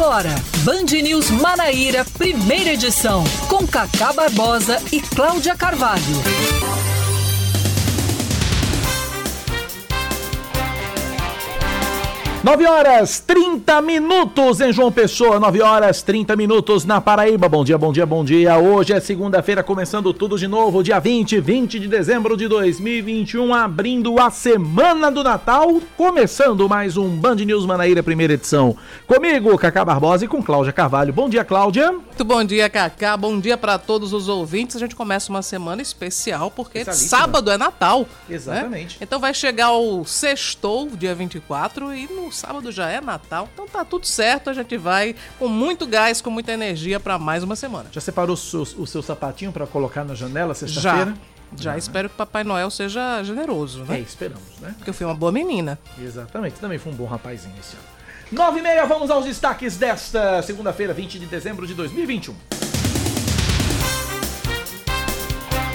Agora, Band News Manaíra, primeira edição, com Cacá Barbosa e Cláudia Carvalho. 9 horas 30 minutos em João Pessoa, 9 horas 30 minutos na Paraíba. Bom dia, bom dia, bom dia. Hoje é segunda-feira, começando tudo de novo, dia 20, 20 de dezembro de 2021, abrindo a semana do Natal, começando mais um Band News Manaíra, primeira edição. Comigo, Cacá Barbosa e com Cláudia Carvalho. Bom dia, Cláudia. Muito bom dia, Cacá. Bom dia para todos os ouvintes. A gente começa uma semana especial porque sábado é Natal. Né? Exatamente. Né? Então vai chegar o sextou, dia 24, e no sábado já é Natal, então tá tudo certo. A gente vai com muito gás, com muita energia para mais uma semana. Já separou o seu, o seu sapatinho para colocar na janela sexta-feira? Já. Já espero que Papai Noel seja generoso, né? É, esperamos, né? Porque eu fui uma boa menina. Exatamente, também fui um bom rapazinho esse ano. 9 e meia, vamos aos destaques desta segunda-feira, 20 de dezembro de 2021.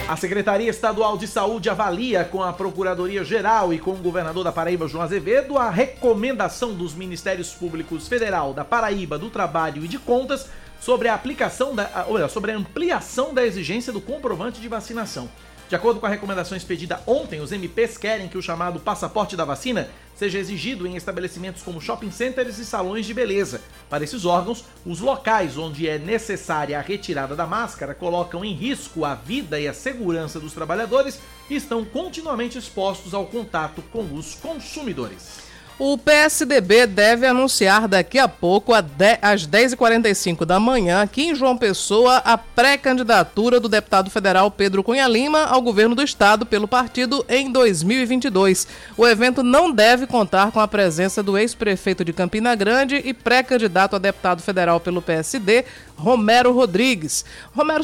A Secretaria Estadual de Saúde avalia com a Procuradoria-Geral e com o governador da Paraíba, João Azevedo, a recomendação dos Ministérios Públicos Federal, da Paraíba, do Trabalho e de Contas sobre a aplicação da, olha, sobre a ampliação da exigência do comprovante de vacinação. De acordo com a recomendação expedida ontem, os MPs querem que o chamado passaporte da vacina seja exigido em estabelecimentos como shopping centers e salões de beleza. Para esses órgãos, os locais onde é necessária a retirada da máscara colocam em risco a vida e a segurança dos trabalhadores e estão continuamente expostos ao contato com os consumidores. O PSDB deve anunciar daqui a pouco, às 10h45 da manhã, aqui em João Pessoa, a pré-candidatura do deputado federal Pedro Cunha Lima ao governo do estado pelo partido em 2022. O evento não deve contar com a presença do ex-prefeito de Campina Grande e pré-candidato a deputado federal pelo PSD, Romero Rodrigues. Romero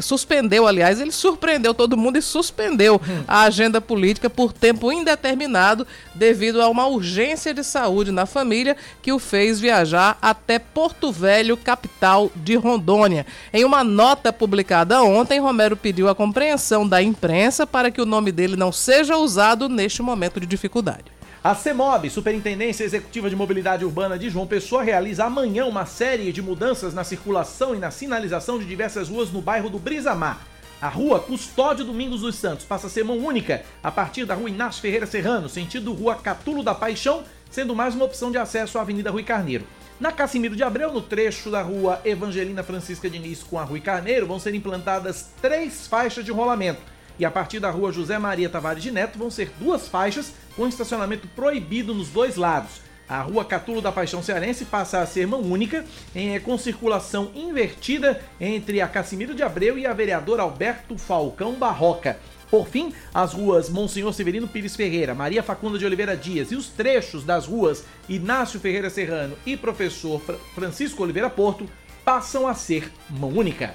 suspendeu, aliás, ele surpreendeu todo mundo e suspendeu a agenda política por tempo indeterminado devido a uma urgência de saúde na família que o fez viajar até Porto Velho, capital de Rondônia. Em uma nota publicada ontem, Romero pediu a compreensão da imprensa para que o nome dele não seja usado neste momento de dificuldade. A CEMOB, Superintendência Executiva de Mobilidade Urbana de João Pessoa, realiza amanhã uma série de mudanças na circulação e na sinalização de diversas ruas no bairro do Brisamar. A rua Custódio Domingos dos Santos passa a ser mão única a partir da rua Inácio Ferreira Serrano, sentido rua Catulo da Paixão, sendo mais uma opção de acesso à Avenida Rui Carneiro. Na Cassimiro de Abreu, no trecho da rua Evangelina Francisca Diniz com a Rui Carneiro, vão ser implantadas três faixas de rolamento e a partir da rua José Maria Tavares de Neto vão ser duas faixas com estacionamento proibido nos dois lados. A rua Catulo da Paixão Cearense passa a ser mão única, em, com circulação invertida entre a Cassimiro de Abreu e a vereadora Alberto Falcão Barroca. Por fim, as ruas Monsenhor Severino Pires Ferreira, Maria Facunda de Oliveira Dias e os trechos das ruas Inácio Ferreira Serrano e Professor Francisco Oliveira Porto passam a ser mão única.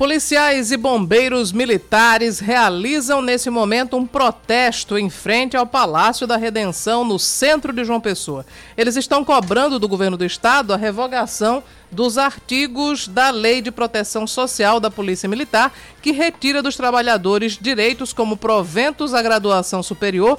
Policiais e bombeiros militares realizam nesse momento um protesto em frente ao Palácio da Redenção, no centro de João Pessoa. Eles estão cobrando do governo do estado a revogação dos artigos da Lei de Proteção Social da Polícia Militar, que retira dos trabalhadores direitos como proventos à graduação superior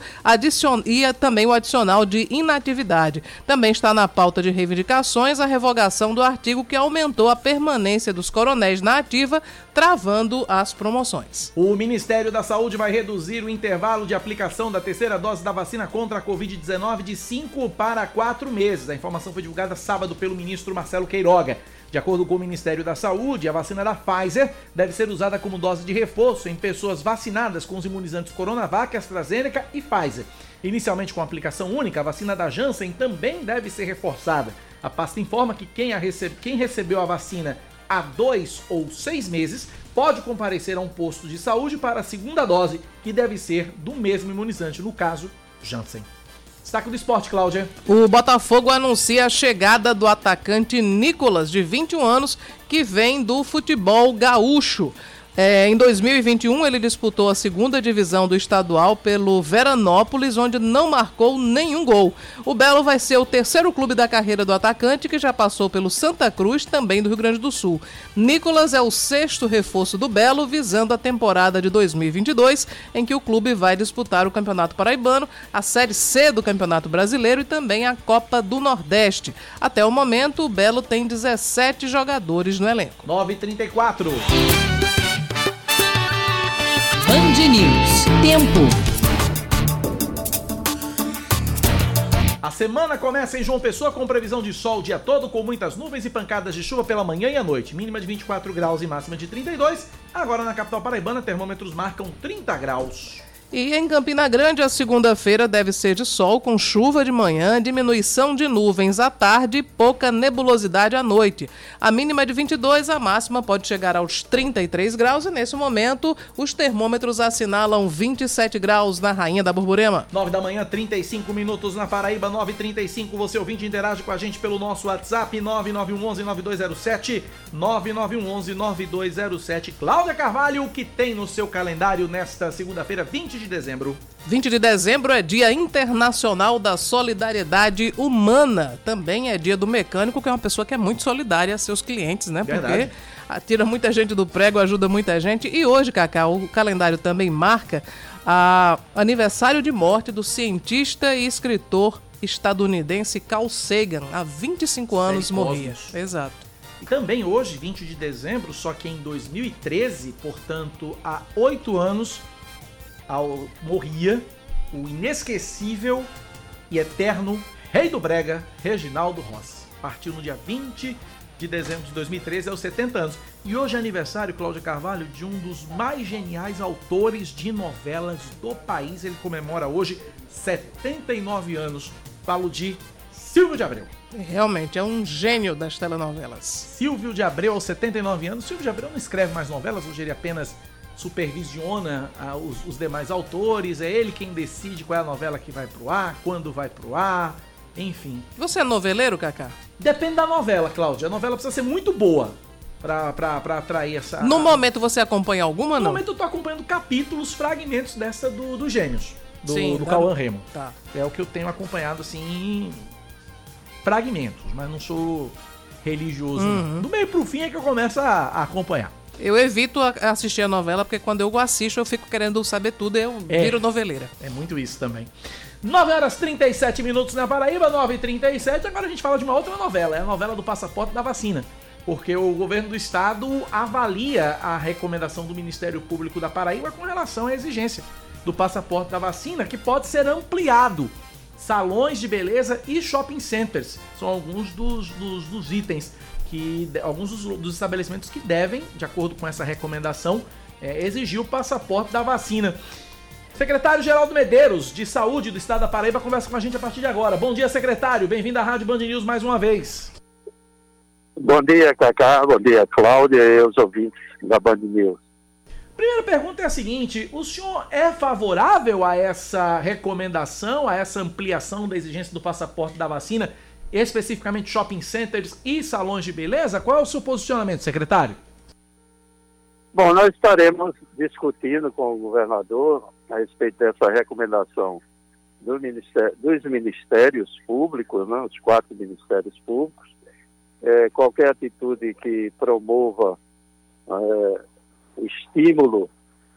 e também o adicional de inatividade. Também está na pauta de reivindicações a revogação do artigo que aumentou a permanência dos coronéis na ativa, travando as promoções. O Ministério da Saúde vai reduzir o intervalo de aplicação da terceira dose da vacina contra a Covid-19 de 5 para 4 meses. A informação foi divulgada sábado pelo ministro Marcelo Queiroz droga. De acordo com o Ministério da Saúde, a vacina da Pfizer deve ser usada como dose de reforço em pessoas vacinadas com os imunizantes Coronavac, AstraZeneca e Pfizer. Inicialmente com aplicação única, a vacina da Janssen também deve ser reforçada. A pasta informa que quem, recebe, quem recebeu a vacina há dois ou seis meses pode comparecer a um posto de saúde para a segunda dose, que deve ser do mesmo imunizante, no caso, Janssen. Destaque do esporte, Cláudia. O Botafogo anuncia a chegada do atacante Nicolas, de 21 anos, que vem do futebol gaúcho. É, em 2021, ele disputou a segunda divisão do estadual pelo Veranópolis, onde não marcou nenhum gol. O Belo vai ser o terceiro clube da carreira do atacante, que já passou pelo Santa Cruz, também do Rio Grande do Sul. Nicolas é o sexto reforço do Belo, visando a temporada de 2022, em que o clube vai disputar o Campeonato Paraibano, a Série C do Campeonato Brasileiro e também a Copa do Nordeste. Até o momento, o Belo tem 17 jogadores no elenco. 9h34. Band News. Tempo. A semana começa em João Pessoa com previsão de sol o dia todo, com muitas nuvens e pancadas de chuva pela manhã e à noite. Mínima de 24 graus e máxima de 32. Agora na capital paraibana, termômetros marcam 30 graus. E em Campina Grande, a segunda-feira deve ser de sol, com chuva de manhã, diminuição de nuvens à tarde e pouca nebulosidade à noite. A mínima é de 22, a máxima pode chegar aos 33 graus e nesse momento os termômetros assinalam 27 graus na Rainha da Borborema. 9 da manhã, 35 minutos na Paraíba, 9h35. Você ouvinte interage com a gente pelo nosso WhatsApp 9911-9207, 9911-9207. Cláudia Carvalho, o que tem no seu calendário nesta segunda-feira, 20 de dezembro. 20 de dezembro é Dia Internacional da Solidariedade Humana. Também é dia do mecânico, que é uma pessoa que é muito solidária a seus clientes, né? Verdade. Porque tira muita gente do prego, ajuda muita gente. E hoje, Cacá, o calendário também marca a aniversário de morte do cientista e escritor estadunidense Carl Sagan. Há 25 anos morria. Cosmos. Exato. E também hoje, 20 de dezembro, só que em 2013, portanto, há oito anos, ao, morria o inesquecível e eterno rei do brega, Reginaldo Rossi. Partiu no dia 20 de dezembro de 2013, aos 70 anos. E hoje é aniversário, Cláudio Carvalho, de um dos mais geniais autores de novelas do país. Ele comemora hoje 79 anos. Falo de Silvio de Abreu. Realmente, é um gênio das telenovelas. Silvio de Abreu, aos 79 anos. Silvio de Abreu não escreve mais novelas, hoje ele apenas supervisiona ah, os, os demais autores, é ele quem decide qual é a novela que vai pro ar, quando vai pro ar, enfim. Você é noveleiro, Cacá? Depende da novela, Cláudia. A novela precisa ser muito boa pra, pra, pra atrair essa. No momento você acompanha alguma, No não? momento eu tô acompanhando capítulos, fragmentos dessa do, do Gêmeos, do, Sim, do tá. Cauã Remo. Tá. É o que eu tenho acompanhado, assim, fragmentos, mas não sou religioso. Uhum. Do meio pro fim é que eu começo a, a acompanhar. Eu evito assistir a novela, porque quando eu assisto eu fico querendo saber tudo e eu É. viro noveleira. É muito isso também. 9 horas 37 minutos na Paraíba, 9 e 37 Agora a gente fala de uma outra novela, é a novela do passaporte da vacina. Porque o governo do estado avalia a recomendação do Ministério Público da Paraíba com relação à exigência do passaporte da vacina, que pode ser ampliado. Salões de beleza e shopping centers são alguns dos, dos, dos itens que alguns dos, dos estabelecimentos que devem, de acordo com essa recomendação, é, exigir o passaporte da vacina. Secretário Geraldo Medeiros, de Saúde do Estado da Paraíba, conversa com a gente a partir de agora. Bom dia, secretário. Bem-vindo à Rádio Band News mais uma vez. Bom dia, Cacá. Bom dia, Cláudia e os ouvintes da Band News. Primeira pergunta é a seguinte: o senhor é favorável a essa recomendação, a essa ampliação da exigência do passaporte da vacina, especificamente shopping centers e salões de beleza? Qual é o seu posicionamento, secretário? Bom, nós estaremos discutindo com o governador a respeito dessa recomendação do ministério, dos ministérios públicos, né, os quatro ministérios públicos. É, qualquer atitude que promova é, o estímulo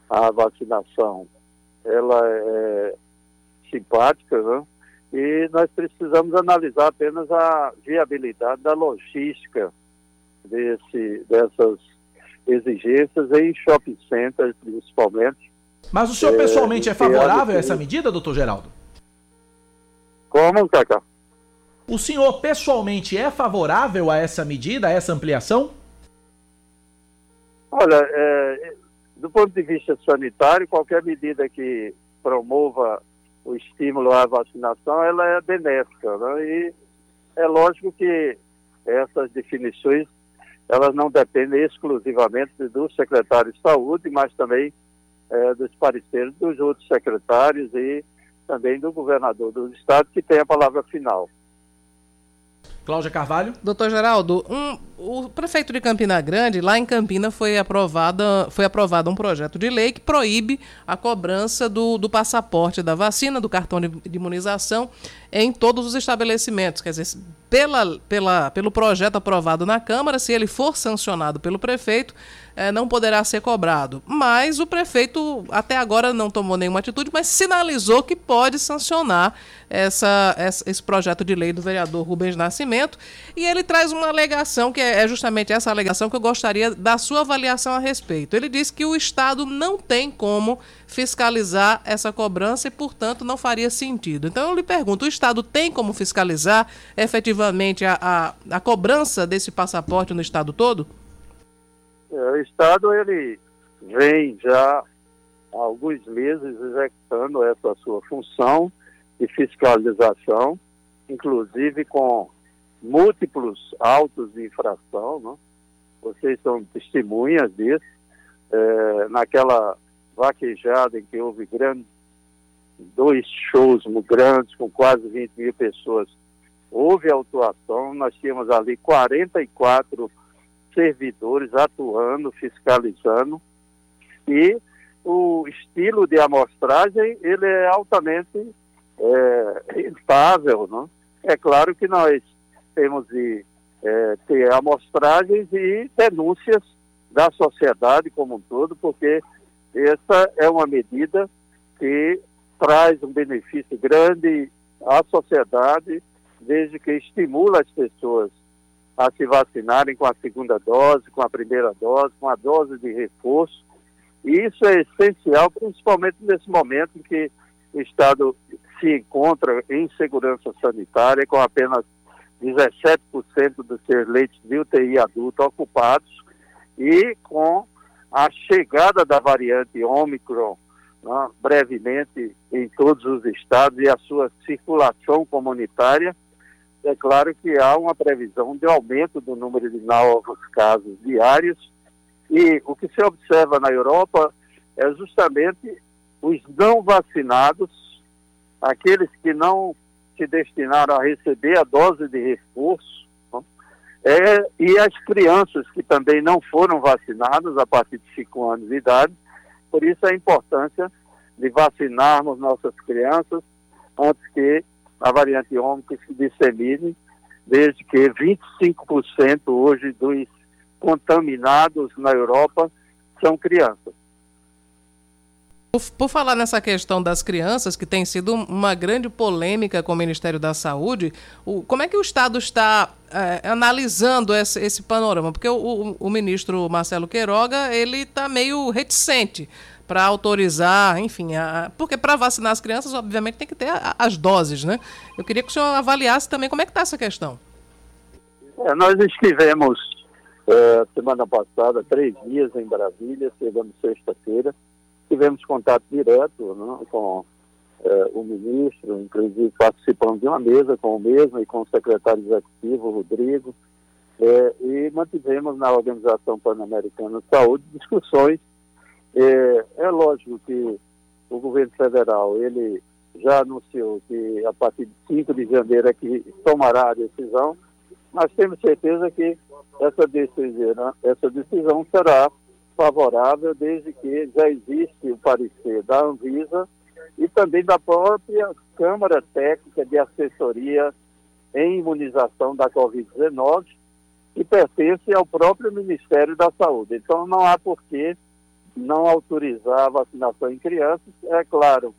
à vacinação, ela é simpática, né? E nós precisamos analisar apenas a viabilidade da logística desse, dessas exigências em shopping centers, principalmente. Mas o senhor É, pessoalmente é favorável a essa medida, doutor Geraldo? Como, Cacá? O senhor pessoalmente é favorável a essa medida, a essa ampliação? Olha, é, do ponto de vista sanitário, qualquer medida que promova o estímulo à vacinação, ela é benéfica, né? E é lógico que essas definições, elas não dependem exclusivamente do secretário de saúde, mas também é, dos pareceres dos outros secretários e também do governador do estado, que tem a palavra final. Cláudia Carvalho. Doutor Geraldo, um, o prefeito de Campina Grande, lá em Campina, foi, aprovada, foi aprovado um projeto de lei que proíbe a cobrança do, do passaporte da vacina, do cartão de, de imunização, em todos os estabelecimentos. Quer dizer, pela, pela, pelo projeto aprovado na Câmara, se ele for sancionado pelo prefeito, eh, não poderá ser cobrado. Mas o prefeito até agora não tomou nenhuma atitude, mas sinalizou que pode sancionar essa, essa, esse projeto de lei do vereador Rubens Nascimento. E ele traz uma alegação que é é justamente essa alegação que eu gostaria da sua avaliação a respeito. Ele diz que o Estado não tem como fiscalizar essa cobrança e, portanto, não faria sentido. Então, eu lhe pergunto: o Estado tem como fiscalizar efetivamente a, a, a cobrança desse passaporte no Estado todo? É, o Estado ele vem já há alguns meses executando essa sua função de fiscalização, inclusive com múltiplos autos de infração, né? vocês são testemunhas disso. É, naquela vaquejada em que houve grandes, dois shows grandes com quase 20 mil pessoas, houve autuação, nós tínhamos ali 44 servidores atuando, fiscalizando, e o estilo de amostragem, ele é altamente é, instável, não? É claro que nós temos de é, ter amostragens e denúncias da sociedade como um todo, porque essa é uma medida que traz um benefício grande à sociedade, desde que estimula as pessoas a se vacinarem com a segunda dose, com a primeira dose, com a dose de reforço. E isso é essencial, principalmente nesse momento em que o Estado se encontra em segurança sanitária, com apenas 17% dos seus leitos de UTI adulto ocupados e com a chegada da variante Ômicron né, brevemente em todos os estados e a sua circulação comunitária, é claro que há uma previsão de aumento do número de novos casos diários. E o que se observa na Europa é justamente os não vacinados, aqueles que não se destinaram a receber a dose de reforço, é, e as crianças que também não foram vacinadas a partir de 5 anos de idade. Por isso a importância de vacinarmos nossas crianças antes que a variante ômicron se dissemine, desde que 25% hoje dos contaminados na Europa são crianças. Por, falar nessa questão das crianças, que tem sido uma grande polêmica com o Ministério da Saúde, o, como é que o Estado está é, analisando esse, esse, panorama? Porque o, o, o, ministro Marcelo Queiroga, ele está meio reticente para autorizar, enfim, a, porque para vacinar as crianças, obviamente, tem que ter a, as doses, né? Eu queria que o senhor avaliasse também como é que está essa questão. É, nós estivemos é, semana passada, três dias em Brasília, chegamos sexta-feira, tivemos contato direto né, com eh, o ministro, inclusive participando de uma mesa com o mesmo e com o secretário executivo, Rodrigo, eh, e mantivemos na Organização Pan-Americana de Saúde discussões. Eh, é lógico que o governo federal, ele já anunciou que a partir de 5 de janeiro é que tomará a decisão, mas temos certeza que essa decisão, essa decisão será favorável, desde que já existe o parecer da Anvisa e também da própria Câmara Técnica de Assessoria em Imunização da Covid-19, que pertence ao próprio Ministério da Saúde. Então, não há por que não autorizar a vacinação em crianças. É claro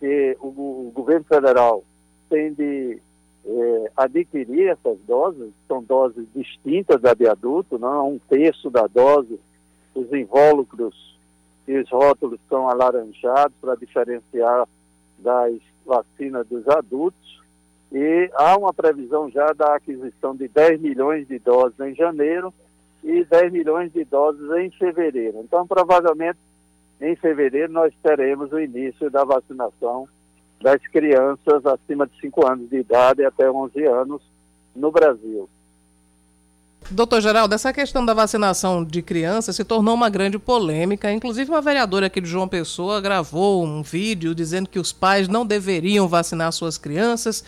que o, o governo federal tem de é, adquirir essas doses, são doses distintas da de adulto, não um terço da dose os invólucros e os rótulos são alaranjados para diferenciar das vacinas dos adultos. E há uma previsão já da aquisição de 10 milhões de doses em janeiro e 10 milhões de doses em fevereiro. Então, provavelmente, em fevereiro, nós teremos o início da vacinação das crianças acima de 5 anos de idade até 11 anos no Brasil. Doutor Geraldo, essa questão da vacinação de crianças se tornou uma grande polêmica. Inclusive, uma vereadora aqui de João Pessoa gravou um vídeo dizendo que os pais não deveriam vacinar suas crianças.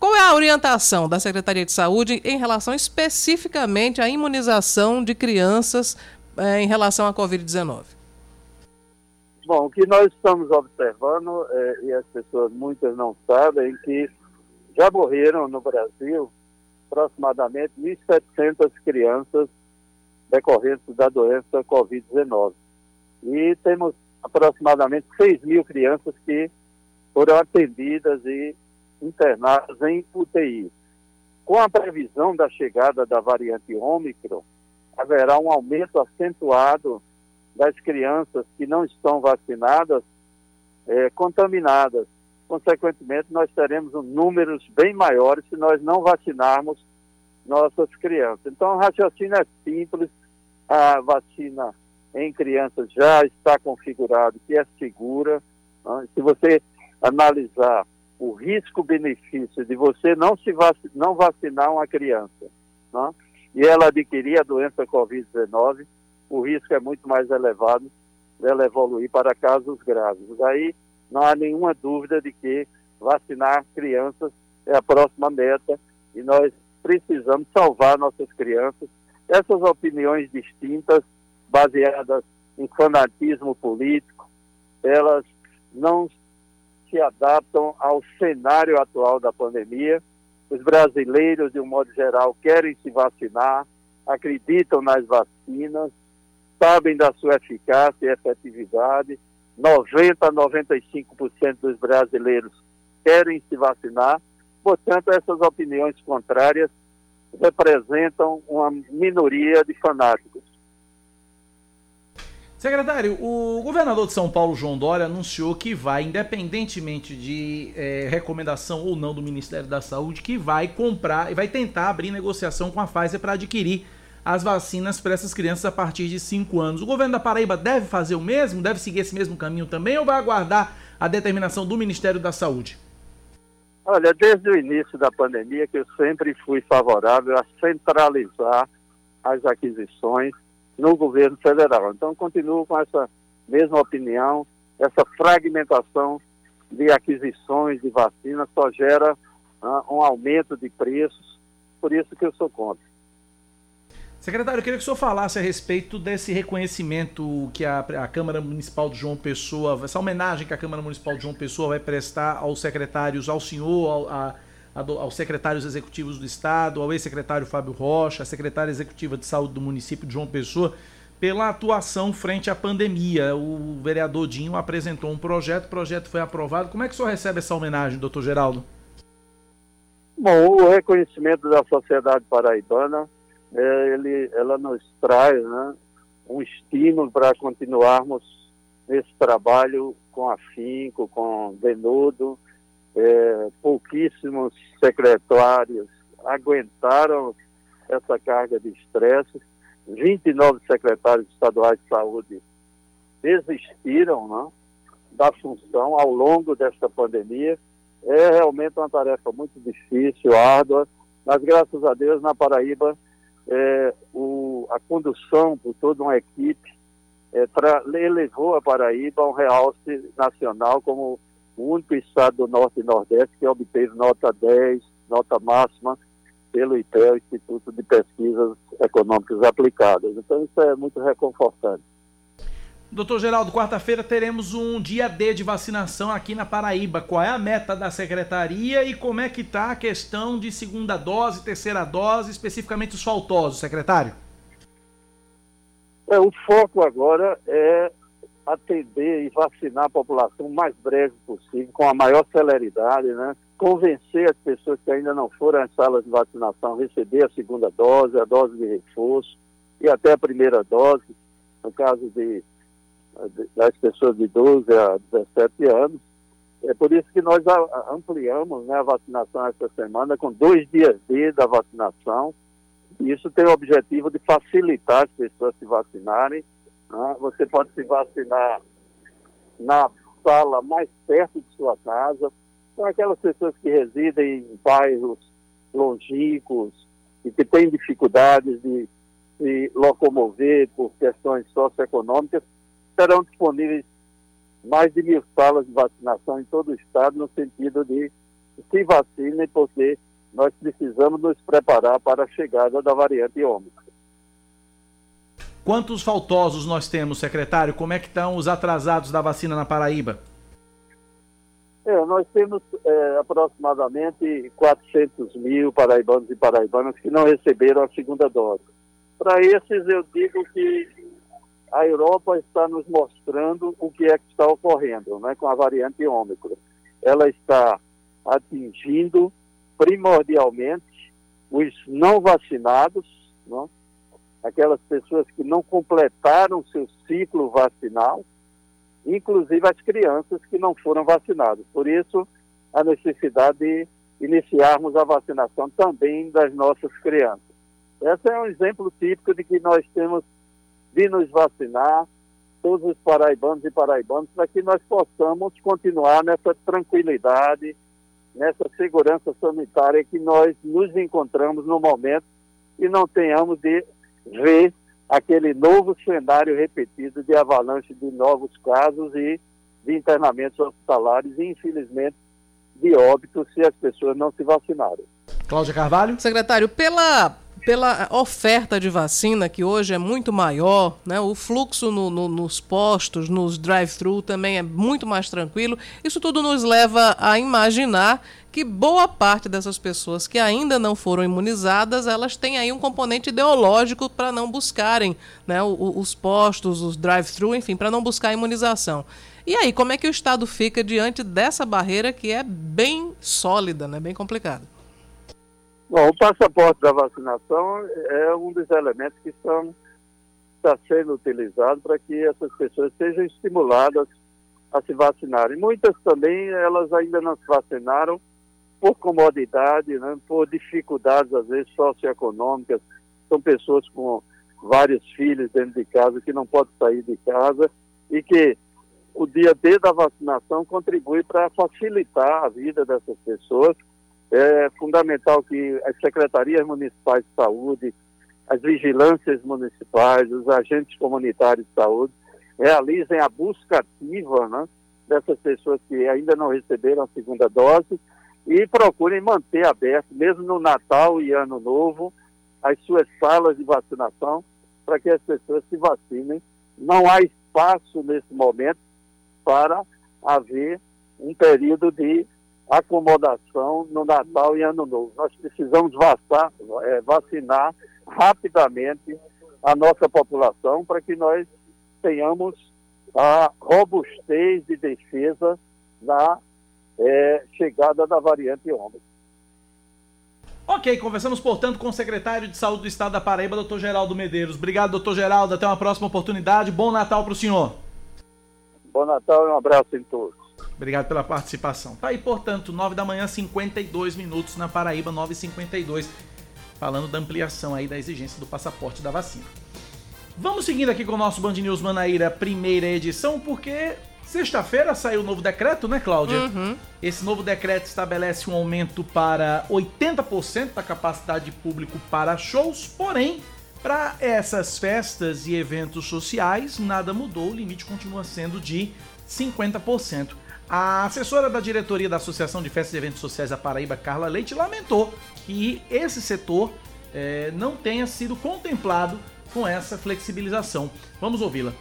Qual é a orientação da Secretaria de Saúde em relação especificamente à imunização de crianças é, em relação à Covid-19? Bom, o que nós estamos observando, é, e as pessoas muitas não sabem, que já morreram no Brasil aproximadamente 1.700 crianças decorrentes da doença Covid-19. E temos aproximadamente 6 mil crianças que foram atendidas e internadas em UTI. Com a previsão da chegada da variante Ômicron, haverá um aumento acentuado das crianças que não estão vacinadas é, contaminadas. Consequentemente, nós teremos números bem maiores se nós não vacinarmos nossas crianças. Então, o raciocínio é simples, a vacina em crianças já está configurado que é segura. Né? Se você analisar o risco-benefício de você não se vac não vacinar uma criança né? e ela adquirir a doença Covid-19, o risco é muito mais elevado dela evoluir para casos graves. Aí não há nenhuma dúvida de que vacinar crianças é a próxima meta e nós precisamos salvar nossas crianças. Essas opiniões distintas, baseadas em fanatismo político, elas não se adaptam ao cenário atual da pandemia. Os brasileiros, de um modo geral, querem se vacinar, acreditam nas vacinas, sabem da sua eficácia e efetividade. 90 a 95% dos brasileiros querem se vacinar. Portanto, essas opiniões contrárias representam uma minoria de fanáticos. Secretário, o governador de São Paulo, João Dória, anunciou que vai, independentemente de é, recomendação ou não do Ministério da Saúde, que vai comprar e vai tentar abrir negociação com a Pfizer para adquirir as vacinas para essas crianças a partir de 5 anos. O governo da Paraíba deve fazer o mesmo? Deve seguir esse mesmo caminho também ou vai aguardar a determinação do Ministério da Saúde? Olha, desde o início da pandemia que eu sempre fui favorável a centralizar as aquisições no governo federal. Então, continuo com essa mesma opinião, essa fragmentação de aquisições de vacinas só gera uh, um aumento de preços, por isso que eu sou contra. Secretário, eu queria que o senhor falasse a respeito desse reconhecimento que a, a, Câmara Municipal de João Pessoa, essa homenagem que a Câmara Municipal de João Pessoa vai prestar aos secretários, ao senhor, ao, a, aos secretários executivos do Estado, ao ex-secretário Fábio Rocha, a secretária executiva de saúde do município de João Pessoa, pela atuação frente à pandemia. O vereador Dinho apresentou um projeto, o projeto foi aprovado. Como é que o senhor recebe essa homenagem, doutor Geraldo? Bom, o reconhecimento da sociedade paraibana é, ele, ela nos traz né, um estímulo para continuarmos nesse trabalho com afinco, com denudo. É, pouquíssimos secretários aguentaram essa carga de estresse. 29 secretários estaduais de saúde desistiram né, da função ao longo desta pandemia. É realmente uma tarefa muito difícil, árdua, mas graças a Deus na Paraíba é, o, a condução por toda uma equipe é, pra, elevou a Paraíba a um realce nacional como o único estado do Norte e Nordeste que obteve nota 10, nota máxima, pelo IPEL, Instituto de Pesquisas Econômicas Aplicadas. Então isso é muito reconfortante. Doutor Geraldo, quarta-feira teremos um dia D de vacinação aqui na Paraíba. Qual é a meta da secretaria e como é que está a questão de segunda dose, terceira dose, especificamente os faltosos, secretário? É, o foco agora é atender e vacinar a população o mais breve possível, com a maior celeridade, né? Convencer as pessoas que ainda não foram às salas de vacinação a receber a segunda dose, a dose de reforço e até a primeira dose, no caso de das pessoas de 12 a 17 anos. É por isso que nós ampliamos né, a vacinação essa semana com dois dias D da vacinação. Isso tem o objetivo de facilitar as pessoas se vacinarem. Né? Você pode se vacinar na sala mais perto de sua casa. São aquelas pessoas que residem em bairros longínquos e que têm dificuldades de se locomover por questões socioeconômicas serão disponíveis mais de mil salas de vacinação em todo o estado, no sentido de se vacinem, porque nós precisamos nos preparar para a chegada da variante ômicron. Quantos faltosos nós temos, secretário? Como é que estão os atrasados da vacina na Paraíba? É, nós temos é, aproximadamente 400 mil paraibanos e paraibanas que não receberam a segunda dose. Para esses, eu digo que a Europa está nos mostrando o que é que está ocorrendo né, com a variante Ômicron. Ela está atingindo primordialmente os não vacinados, não? Né, aquelas pessoas que não completaram seu ciclo vacinal, inclusive as crianças que não foram vacinadas. Por isso, a necessidade de iniciarmos a vacinação também das nossas crianças. Esse é um exemplo típico de que nós temos de nos vacinar, todos os paraibanos e paraibanos, para que nós possamos continuar nessa tranquilidade, nessa segurança sanitária que nós nos encontramos no momento e não tenhamos de ver aquele novo cenário repetido de avalanche de novos casos e de internamentos hospitalares e, infelizmente, de óbitos se as pessoas não se vacinarem. Cláudia Carvalho? Secretário, pela, pela oferta de vacina, que hoje é muito maior, né, o fluxo no, no, nos postos, nos drive-thru também é muito mais tranquilo, isso tudo nos leva a imaginar que boa parte dessas pessoas que ainda não foram imunizadas, elas têm aí um componente ideológico para não buscarem né, os postos, os drive-thru, enfim, para não buscar a imunização. E aí, como é que o Estado fica diante dessa barreira que é bem sólida, né, bem complicada? Bom, o passaporte da vacinação é um dos elementos que estão, está sendo utilizado para que essas pessoas sejam estimuladas a se vacinarem. Muitas também, elas ainda não se vacinaram por comodidade, né, por dificuldades, às vezes, socioeconômicas. São pessoas com vários filhos dentro de casa que não podem sair de casa e que o dia D da vacinação contribui para facilitar a vida dessas pessoas. É fundamental que as secretarias municipais de saúde, as vigilâncias municipais, os agentes comunitários de saúde realizem a busca ativa né, dessas pessoas que ainda não receberam a segunda dose e procurem manter aberto, mesmo no Natal e Ano Novo, as suas salas de vacinação para que as pessoas se vacinem. Não há espaço nesse momento para haver um período de acomodação no Natal e Ano Novo. Nós precisamos vacinar, é, vacinar rapidamente a nossa população para que nós tenhamos a robustez de defesa da é, chegada da variante Ômicron. Ok, conversamos, portanto, com o secretário de Saúde do Estado da Paraíba, doutor Geraldo Medeiros. Obrigado, doutor Geraldo. Até uma próxima oportunidade. Bom Natal para o senhor. Bom Natal e um abraço em todos. Obrigado pela participação. Tá aí, portanto, 9 da manhã, 52 minutos na Paraíba, 9h52, falando da ampliação aí da exigência do passaporte da vacina. Vamos seguindo aqui com o nosso Band News Manaíra, primeira edição, porque Sexta-feira saiu o novo decreto, né, Cláudia? Uhum. Esse novo decreto estabelece um aumento para 80% da capacidade de público para shows, porém, para essas festas e eventos sociais, nada mudou, o limite continua sendo de 50%. A assessora da diretoria da Associação de Festas e Eventos Sociais da Paraíba, Carla Leite, lamentou que esse setor eh, não tenha sido contemplado com essa flexibilização. Vamos ouvi-la.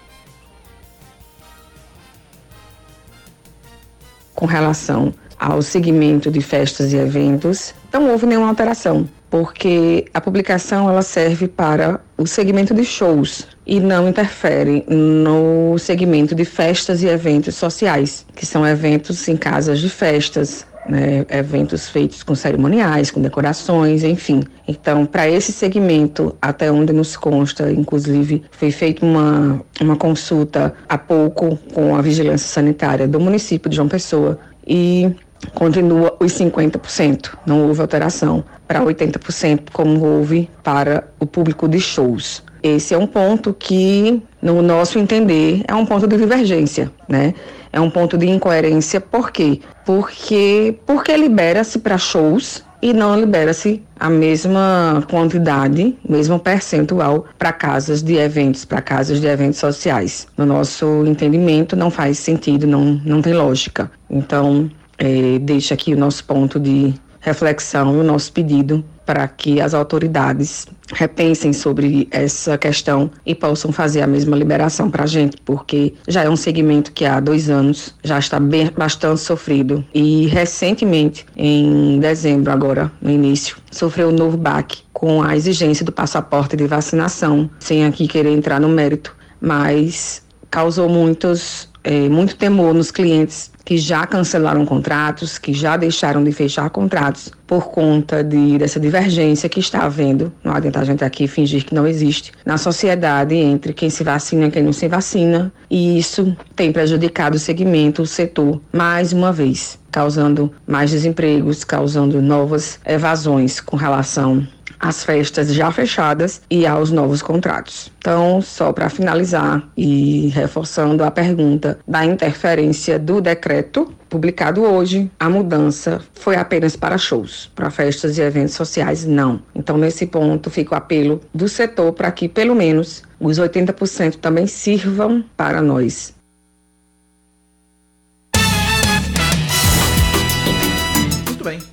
Com relação ao segmento de festas e eventos, não houve nenhuma alteração, porque a publicação ela serve para o segmento de shows e não interfere no segmento de festas e eventos sociais, que são eventos em casas de festas, né, eventos feitos com cerimoniais, com decorações, enfim. Então, para esse segmento, até onde nos consta, inclusive, foi feita uma, uma consulta há pouco com a vigilância sanitária do município de João Pessoa e continua os 50%, não houve alteração para 80%, como houve para o público de shows. Esse é um ponto que, no nosso entender, é um ponto de divergência, né? É um ponto de incoerência, por quê? Porque, porque libera-se para shows e não libera-se a mesma quantidade, mesmo percentual para casas de eventos, para casas de eventos sociais. No nosso entendimento, não faz sentido, não, não tem lógica. Então, é, deixa aqui o nosso ponto de reflexão o nosso pedido para que as autoridades repensem sobre essa questão e possam fazer a mesma liberação para a gente, porque já é um segmento que há dois anos já está bem, bastante sofrido. E recentemente, em dezembro agora, no início, sofreu um novo baque com a exigência do passaporte de vacinação, sem aqui querer entrar no mérito, mas causou muitos é, muito temor nos clientes que já cancelaram contratos, que já deixaram de fechar contratos por conta de, dessa divergência que está havendo, não adianta a gente aqui fingir que não existe, na sociedade entre quem se vacina e quem não se vacina, e isso tem prejudicado o segmento, o setor, mais uma vez, causando mais desempregos, causando novas evasões com relação às festas já fechadas e aos novos contratos. Então, só para finalizar e reforçando a pergunta da interferência do decreto publicado hoje, a mudança foi apenas para shows, para festas e eventos sociais, não. Então, nesse ponto, fica o apelo do setor para que, pelo menos, os 80% também sirvam para nós,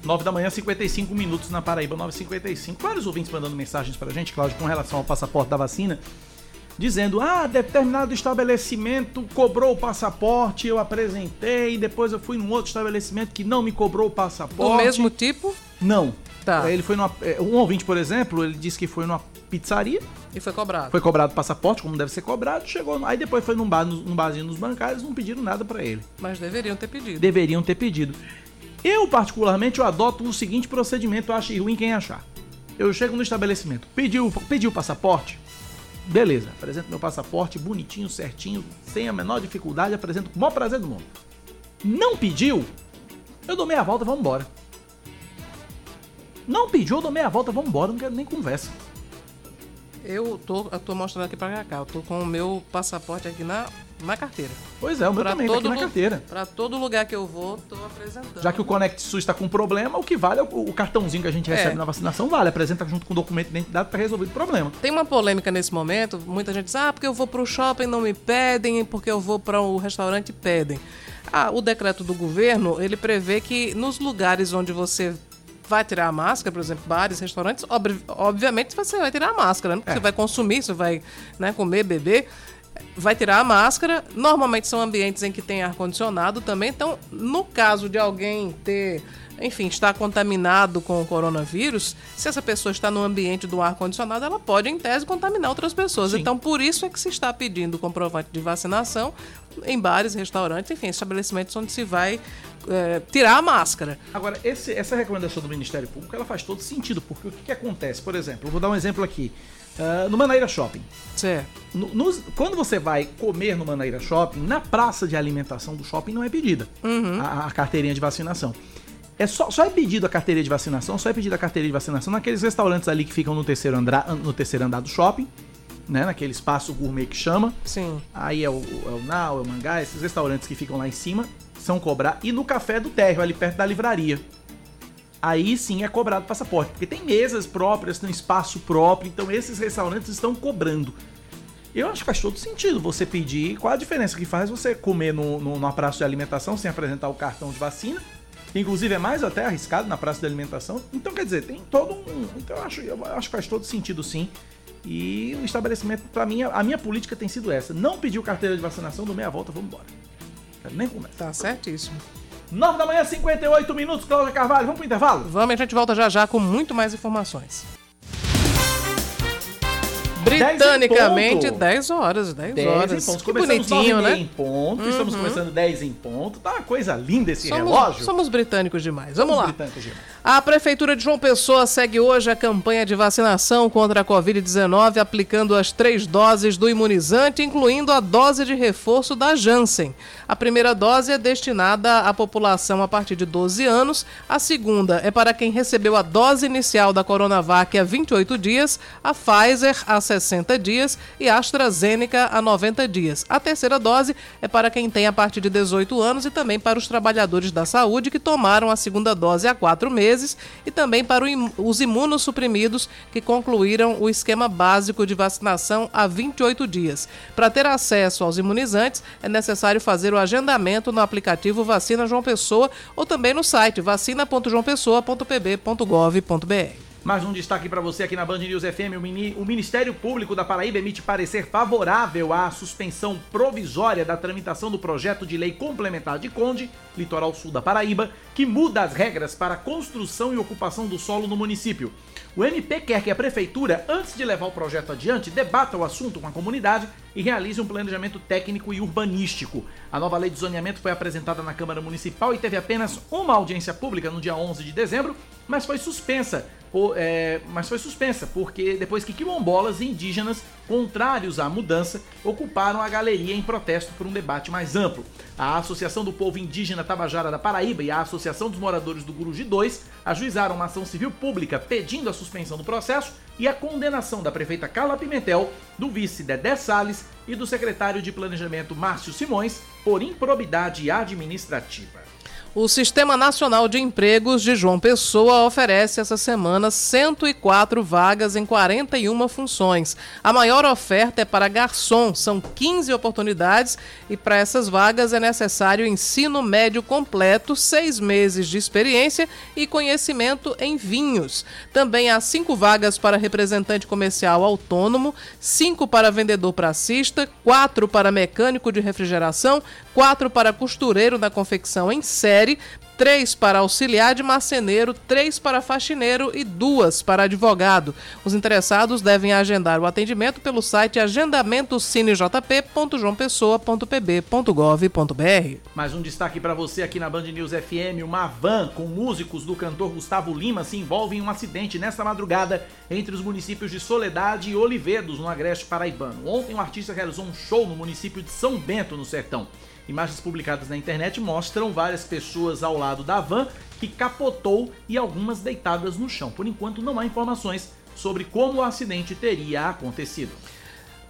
9 da manhã, 55 minutos na Paraíba, 9h55. Vários ouvintes mandando mensagens pra gente, Cláudio, com relação ao passaporte da vacina, dizendo: ah, determinado estabelecimento cobrou o passaporte, eu apresentei, depois eu fui num outro estabelecimento que não me cobrou o passaporte. Do mesmo tipo? Não. Tá. Ele foi numa. é, Um ouvinte, por exemplo, ele disse que foi numa pizzaria, E foi cobrado. foi cobrado o passaporte, como deve ser cobrado, chegou. Aí depois foi num, bar, num barzinho nos bancários, não pediram nada pra ele. Mas deveriam ter pedido. deveriam ter pedido. Eu, particularmente, eu adoto o seguinte procedimento, acho ruim quem achar. Eu chego no estabelecimento, pediu, pediu o passaporte, beleza, apresento meu passaporte bonitinho, certinho, sem a menor dificuldade, apresento com o maior prazer do mundo. Não pediu, eu dou meia volta, vamos embora. Não pediu, eu dou meia volta, vamos embora, não quero nem conversa. Eu tô, eu tô mostrando aqui pra cá. Eu tô com o meu passaporte aqui na, na carteira. Pois é, o meu Pra também, tá aqui todo na carteira. Pra todo lugar que eu vou, tô apresentando. Já que o Conect SUS está com problema, o que vale é o, o cartãozinho que a gente recebe É. na vacinação, vale. Apresenta junto com o documento de identidade para resolver o problema. Tem uma polêmica nesse momento, muita gente diz, ah, porque eu vou pro shopping não me pedem, porque eu vou para o restaurante pedem. Ah, o decreto do governo, ele prevê que nos lugares onde você vai tirar a máscara, por exemplo, bares, restaurantes, obri- obviamente você vai tirar a máscara, né? Porque É. você vai consumir, você vai né, comer, beber, vai tirar a máscara. Normalmente são ambientes em que tem ar-condicionado também, então no caso de alguém ter enfim, está contaminado com o coronavírus, se essa pessoa está no ambiente do ar-condicionado, ela pode, em tese, contaminar outras pessoas. Sim. Então, por isso é que se está pedindo comprovante de vacinação em bares, restaurantes, enfim, estabelecimentos onde se vai eh, tirar a máscara. Agora, esse- essa recomendação do Ministério Público, ela faz todo sentido, porque o que, que acontece? Por exemplo, eu vou dar um exemplo aqui. Ah, no Manaíra Shopping. Certo. No- nos- quando você vai comer no Manaíra Shopping, na praça de alimentação do shopping não é pedida a, a carteirinha de vacinação. É só, só é pedido a carteirinha de vacinação, só é pedido a carteirinha de vacinação naqueles restaurantes ali que ficam no terceiro andar, no terceiro andar do shopping, né? Naquele espaço gourmet que chama. Sim. Aí é o, é o Nau, é o Mangá, esses restaurantes que ficam lá em cima são cobrar. E no café do térreo, ali perto da livraria. Aí sim é cobrado passaporte, porque tem mesas próprias, tem espaço próprio, então esses restaurantes estão cobrando. Eu acho que faz todo sentido você pedir. Qual a diferença que faz você comer no, no, numa praça de alimentação sem apresentar o cartão de vacina? Inclusive é mais até arriscado na praça de alimentação. Então, quer dizer, tem todo um. Então eu acho, eu acho que faz todo sentido sim. E o estabelecimento, pra mim, a minha política tem sido essa. Não pediu carteira de vacinação, do meia volta, vamos embora. Quero nem conversa. Tá certíssimo. 9 da manhã, 58 minutos, Cláudia Carvalho. Vamos pro intervalo? Vamos, a gente volta já já com muito mais informações. Britanicamente, ponto. 10 horas, 10, 10 horas. em ponto. Que Começamos bonitinho, 9 meia né? em ponto. Estamos começando 10 em ponto. Tá uma coisa linda esse Somos, relógio. somos britânicos demais. Vamos Somos lá. britânicos demais. A Prefeitura de João Pessoa segue hoje a campanha de vacinação contra a Covid-19, aplicando as três doses do imunizante, incluindo a dose de reforço da Janssen. A primeira dose é destinada à população a partir de 12 anos, a segunda é para quem recebeu a dose inicial da Coronavac há 28 dias, a Pfizer há 60 dias e AstraZeneca a 90 dias. A terceira dose é para quem tem a partir de 18 anos e também para os trabalhadores da saúde que tomaram a segunda dose há quatro meses e também para os imunossuprimidos que concluíram o esquema básico de vacinação há 28 dias. Para ter acesso aos imunizantes, é necessário fazer o agendamento no aplicativo Vacina João Pessoa ou também no site vacina.joaopessoa.pb.gov.br. Mais um destaque para você aqui na Band News FM. O, mini, o, Ministério Público da Paraíba emite parecer favorável à suspensão provisória da tramitação do projeto de lei complementar de Conde, litoral sul da Paraíba, que muda as regras para a construção e ocupação do solo no município. O MP quer que a prefeitura, antes de levar o projeto adiante, debata o assunto com a comunidade e realize um planejamento técnico e urbanístico. A nova lei de zoneamento foi apresentada na Câmara Municipal e teve apenas uma audiência pública no dia 11 de dezembro, mas foi suspensa é, mas foi suspensa, porque depois que quilombolas indígenas, contrários à mudança, ocuparam a galeria em protesto por um debate mais amplo. A Associação do Povo Indígena Tabajara da Paraíba e a Associação dos Moradores do Guruji 2 ajuizaram uma ação civil pública pedindo a suspensão do processo e a condenação da prefeita Carla Pimentel, do vice Dedé Salles e do secretário de Planejamento Márcio Simões por improbidade administrativa. O Sistema Nacional de Empregos de João Pessoa oferece essa semana 104 vagas em 41 funções. A maior oferta é para garçom, são 15 oportunidades e para essas vagas é necessário ensino médio completo, seis meses de experiência e conhecimento em vinhos. Também há cinco vagas para representante comercial autônomo, cinco para vendedor pracista, quatro para mecânico de refrigeração, quatro para costureiro na confecção em série, três para auxiliar de marceneiro, três para faxineiro e duas para advogado. Os interessados devem agendar o atendimento pelo site agendamentocinejp.joaopessoa.pb.gov.br. Mais um destaque para você aqui na Band News FM. Uma van com músicos do cantor Gustavo Lima se envolve em um acidente nesta madrugada entre os municípios de Soledade e Olivedos, no Agreste Paraibano. Ontem, o um artista realizou um show no município de São Bento, no Sertão. Imagens publicadas na internet mostram várias pessoas ao lado da van que capotou e algumas deitadas no chão. Por enquanto, não há informações sobre como o acidente teria acontecido.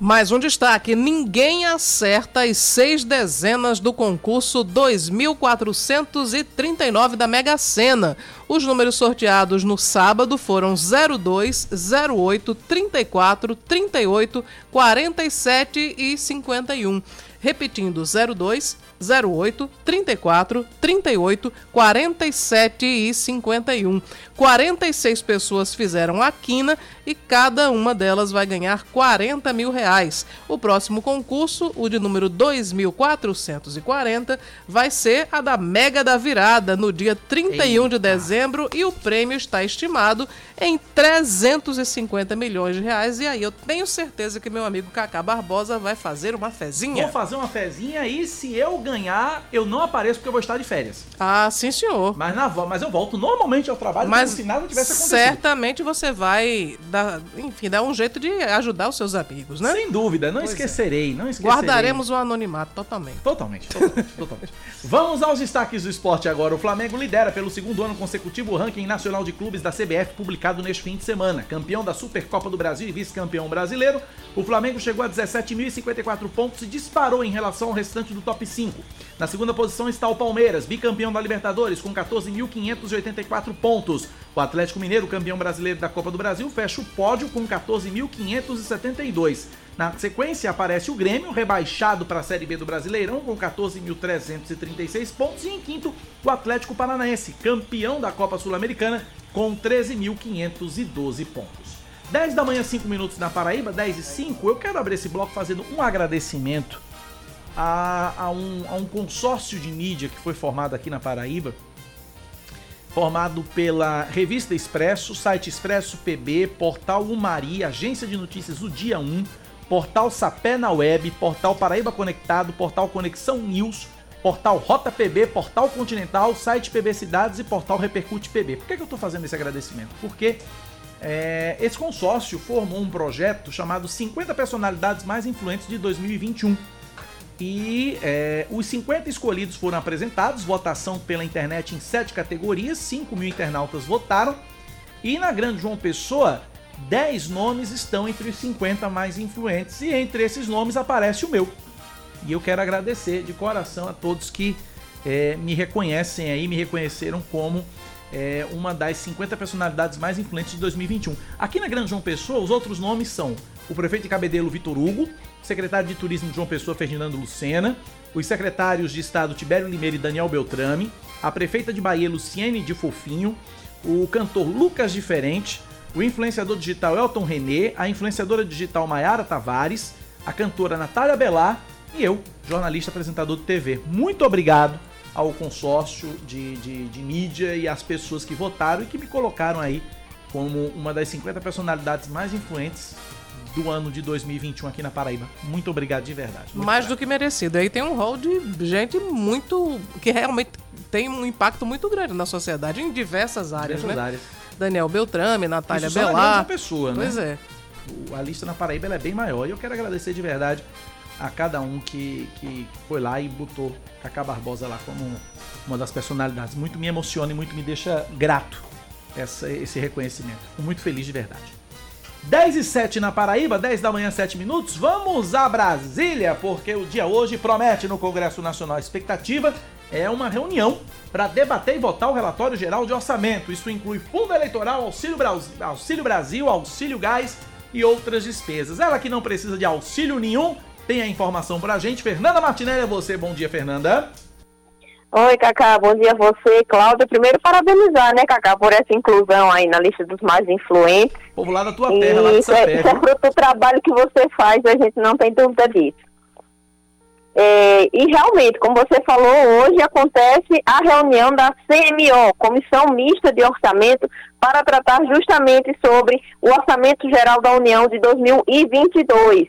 Mais um destaque: ninguém acerta as seis dezenas do concurso 2439 da Mega Sena. Os números sorteados no sábado foram 02, 08, 34, 38, 47 e 51 repetindo 02 08 34 38 47 e 51. 46 pessoas fizeram a quina e cada uma delas vai ganhar 40 mil reais. O próximo concurso, o de número 2440, vai ser a da Mega da Virada, no dia 31 Eita. de dezembro, e o prêmio está estimado em 350 milhões de reais. E aí eu tenho certeza que meu amigo Cacá Barbosa vai fazer uma fezinha. Vou fazer uma fezinha e se eu ganhar, eu não apareço porque eu vou estar de férias. Ah, sim, senhor. Mas, na, mas eu volto normalmente ao trabalho mas como se nada tivesse acontecido. Certamente você vai dar, enfim, dar um jeito de ajudar os seus amigos, né? Sem dúvida, não pois esquecerei, é. não esquecerei. Guardaremos o anonimato totalmente. Totalmente, totalmente, totalmente. Vamos aos destaques do esporte agora. O Flamengo lidera pelo segundo ano consecutivo o ranking nacional de clubes da CBF publicado neste fim de semana. Campeão da Supercopa do Brasil e vice-campeão brasileiro, o Flamengo chegou a 17.054 pontos e disparou em relação ao restante do top 5. Na segunda posição está o Palmeiras, bicampeão da Libertadores, com 14.584 pontos. O Atlético Mineiro, campeão brasileiro da Copa do Brasil, fecha o pódio com 14.572. Na sequência aparece o Grêmio, rebaixado para a Série B do Brasileirão, com 14.336 pontos. E em quinto, o Atlético Paranaense, campeão da Copa Sul-Americana, com 13.512 pontos. 10 da manhã, 5 minutos na Paraíba, 10 e 5. Eu quero abrir esse bloco fazendo um agradecimento a, a, um, a um consórcio de mídia que foi formado aqui na Paraíba, formado pela Revista Expresso, site Expresso PB, Portal Umari, Agência de Notícias O Dia 1, Portal Sapé na Web, Portal Paraíba Conectado, Portal Conexão News, Portal Rota PB, Portal Continental, site PB Cidades e Portal Repercute PB. Por que, que eu estou fazendo esse agradecimento? Porque é, esse consórcio formou um projeto chamado 50 Personalidades Mais Influentes de 2021 e é, os 50 escolhidos foram apresentados, votação pela internet em sete categorias, 5 mil internautas votaram. E na Grande João Pessoa, 10 nomes estão entre os 50 mais influentes e entre esses nomes aparece o meu. E eu quero agradecer de coração a todos que é, me reconhecem aí, me reconheceram como é, uma das 50 personalidades mais influentes de 2021. Aqui na Grande João Pessoa, os outros nomes são o prefeito de Cabedelo Vitor Hugo, secretário de Turismo de João Pessoa Ferdinando Lucena, os secretários de Estado Tibério Limeira e Daniel Beltrame, a prefeita de Bahia Luciene de Fofinho, o cantor Lucas Diferente, o influenciador digital Elton René, a influenciadora digital Maiara Tavares, a cantora Natália Belar e eu, jornalista apresentador de TV. Muito obrigado ao consórcio de, de, de mídia e às pessoas que votaram e que me colocaram aí como uma das 50 personalidades mais influentes do ano de 2021 aqui na Paraíba. Muito obrigado de verdade. Mais do que merecido. Aí tem um rol de gente muito. que realmente tem um impacto muito grande na sociedade, em diversas áreas, diversas né? Áreas. Daniel Beltrame, Natália Isso Belar. pessoa, né? Pois é. A lista na Paraíba é bem maior e eu quero agradecer de verdade a cada um que, que foi lá e botou Cacá Barbosa lá como uma das personalidades. Muito me emociona e muito me deixa grato essa, esse reconhecimento. Fico muito feliz de verdade. 10 e 7 na Paraíba, 10 da manhã, 7 minutos. Vamos a Brasília, porque o dia hoje promete no Congresso Nacional. A expectativa é uma reunião para debater e votar o relatório geral de orçamento. Isso inclui fundo eleitoral, auxílio Brasil, auxílio, Brasil, auxílio gás e outras despesas. Ela que não precisa de auxílio nenhum, tem a informação para a gente. Fernanda Martinelli, é você. Bom dia, Fernanda. Oi, Cacá, bom dia a você, Cláudia. Primeiro, parabenizar, né, Cacá, por essa inclusão aí na lista dos mais influentes. Povo lá da tua terra, lá de isso, é, isso é fruto do trabalho que você faz, a gente não tem dúvida disso. É, e realmente, como você falou, hoje acontece a reunião da CMO, Comissão Mista de Orçamento, para tratar justamente sobre o Orçamento Geral da União de 2022.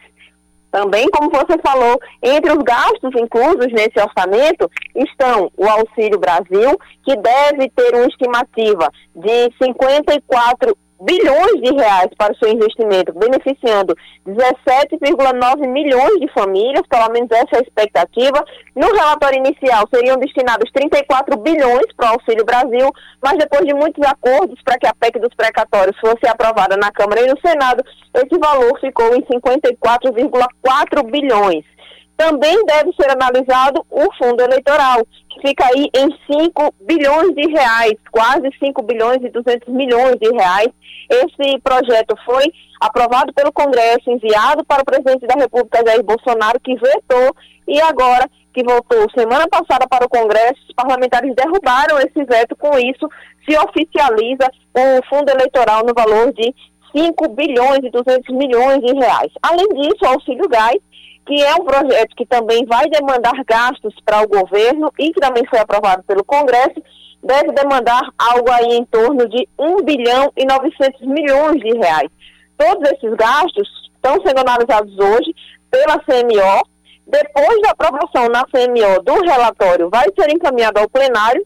Também, como você falou, entre os gastos inclusos nesse orçamento estão o Auxílio Brasil, que deve ter uma estimativa de 54 bilhões de reais para o seu investimento, beneficiando 17,9 milhões de famílias, pelo menos essa é a expectativa. No relatório inicial seriam destinados 34 bilhões para o Auxílio Brasil, mas depois de muitos acordos para que a PEC dos precatórios fosse aprovada na Câmara e no Senado, esse valor ficou em 54,4 bilhões. Também deve ser analisado o fundo eleitoral, que fica aí em 5 bilhões de reais, quase 5 bilhões e 200 milhões de reais. Esse projeto foi aprovado pelo Congresso, enviado para o presidente da República, Jair Bolsonaro, que vetou, e agora que voltou semana passada para o Congresso, os parlamentares derrubaram esse veto, com isso se oficializa o fundo eleitoral no valor de 5 bilhões e 200 milhões de reais. Além disso, o auxílio gás que é um projeto que também vai demandar gastos para o governo e que também foi aprovado pelo Congresso, deve demandar algo aí em torno de 1 bilhão e 900 milhões de reais. Todos esses gastos estão sendo analisados hoje pela CMO. Depois da aprovação na CMO do relatório, vai ser encaminhado ao plenário,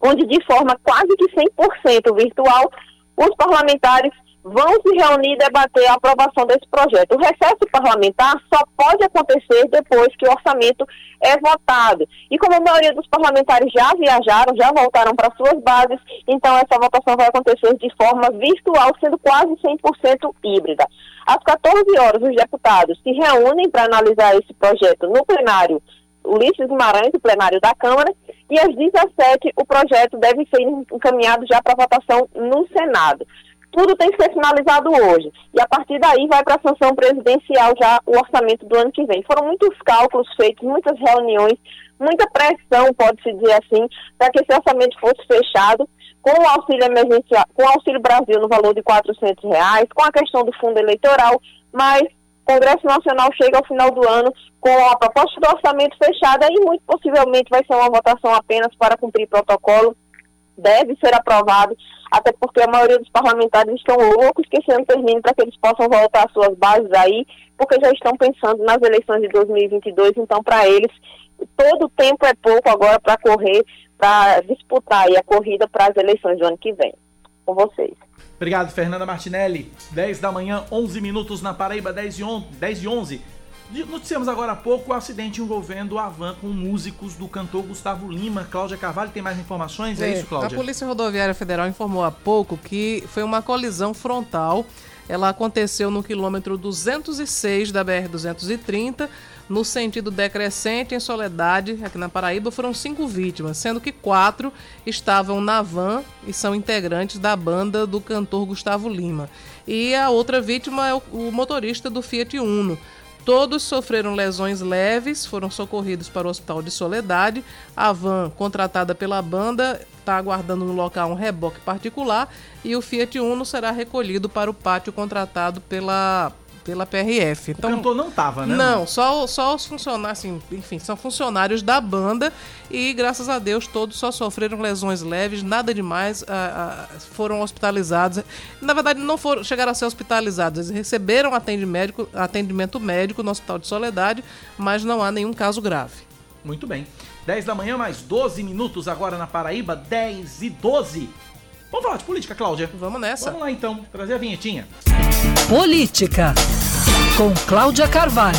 onde de forma quase que 100% virtual, os parlamentares vão se reunir e debater a aprovação desse projeto. O recesso parlamentar só pode acontecer depois que o orçamento é votado. E como a maioria dos parlamentares já viajaram, já voltaram para suas bases, então essa votação vai acontecer de forma virtual, sendo quase 100% híbrida. Às 14 horas, os deputados se reúnem para analisar esse projeto no plenário Ulisses Guimarães, o plenário da Câmara, e às 17 o projeto deve ser encaminhado já para votação no Senado tudo tem que ser finalizado hoje. E a partir daí vai para a sanção presidencial já o orçamento do ano que vem. Foram muitos cálculos feitos, muitas reuniões, muita pressão, pode-se dizer assim, para que esse orçamento fosse fechado com o auxílio emergencial, com o auxílio Brasil no valor de R$ reais, com a questão do fundo eleitoral, mas o Congresso Nacional chega ao final do ano com a proposta do orçamento fechada e muito possivelmente vai ser uma votação apenas para cumprir protocolo, deve ser aprovado até porque a maioria dos parlamentares estão loucos que esse ano termine para que eles possam voltar às suas bases aí, porque já estão pensando nas eleições de 2022, então para eles todo o tempo é pouco agora para correr, para disputar a corrida para as eleições do ano que vem. Com vocês. Obrigado, Fernanda Martinelli. 10 da manhã, 11 minutos na Paraíba, 10 e 11. 10 e 11. Noticiamos agora há pouco o acidente envolvendo a van com músicos do cantor Gustavo Lima. Cláudia Carvalho tem mais informações? É, é isso, Cláudia? A Polícia Rodoviária Federal informou há pouco que foi uma colisão frontal ela aconteceu no quilômetro 206 da BR-230, no sentido decrescente em Soledade, aqui na Paraíba, foram cinco vítimas, sendo que quatro estavam na van e são integrantes da banda do cantor Gustavo Lima. E a outra vítima é o, o motorista do Fiat Uno. Todos sofreram lesões leves, foram socorridos para o Hospital de Soledade. A van, contratada pela banda, está aguardando no local um reboque particular e o Fiat Uno será recolhido para o pátio contratado pela pela PRF. Então, o cantor não tava, né? Não, só, só os funcionários, assim, enfim, são funcionários da banda e graças a Deus todos só sofreram lesões leves, nada demais, ah, ah, foram hospitalizados. Na verdade, não foram, chegaram a ser hospitalizados, eles receberam atendimento médico, atendimento médico no Hospital de Soledade, mas não há nenhum caso grave. Muito bem. 10 da manhã, mais 12 minutos agora na Paraíba, 10 e 12. Vamos falar de política, Cláudia? Vamos nessa. Vamos lá então, trazer a vinhetinha. Política, com Cláudia Carvalho.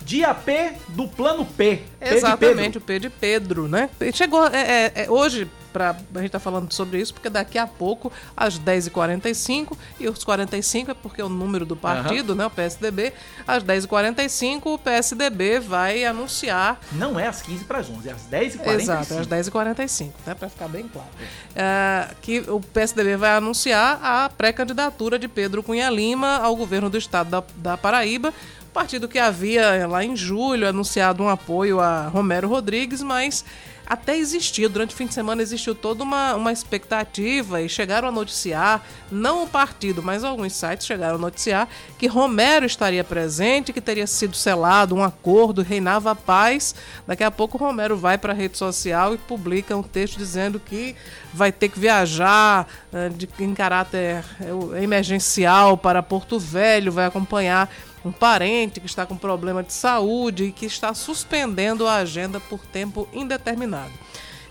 Dia P do plano P. Exatamente, P o P de Pedro, né? Chegou é, é, é, hoje, pra, a gente tá falando sobre isso, porque daqui a pouco, às 10h45, e os 45 é porque é o número do partido, uhum. né? O PSDB. Às 10h45, o PSDB vai anunciar. Não é às 15 para as 11, é às 10h45. Exato, é às 10h45, né? Para ficar bem claro. É, que o PSDB vai anunciar a pré-candidatura de Pedro Cunha Lima ao governo do estado da, da Paraíba partido que havia lá em julho anunciado um apoio a Romero Rodrigues, mas até existia, durante o fim de semana existiu toda uma, uma expectativa e chegaram a noticiar, não o partido, mas alguns sites chegaram a noticiar que Romero estaria presente, que teria sido selado um acordo, reinava a paz. Daqui a pouco Romero vai para a rede social e publica um texto dizendo que vai ter que viajar uh, de, em caráter uh, emergencial para Porto Velho, vai acompanhar um parente que está com problema de saúde e que está suspendendo a agenda por tempo indeterminado.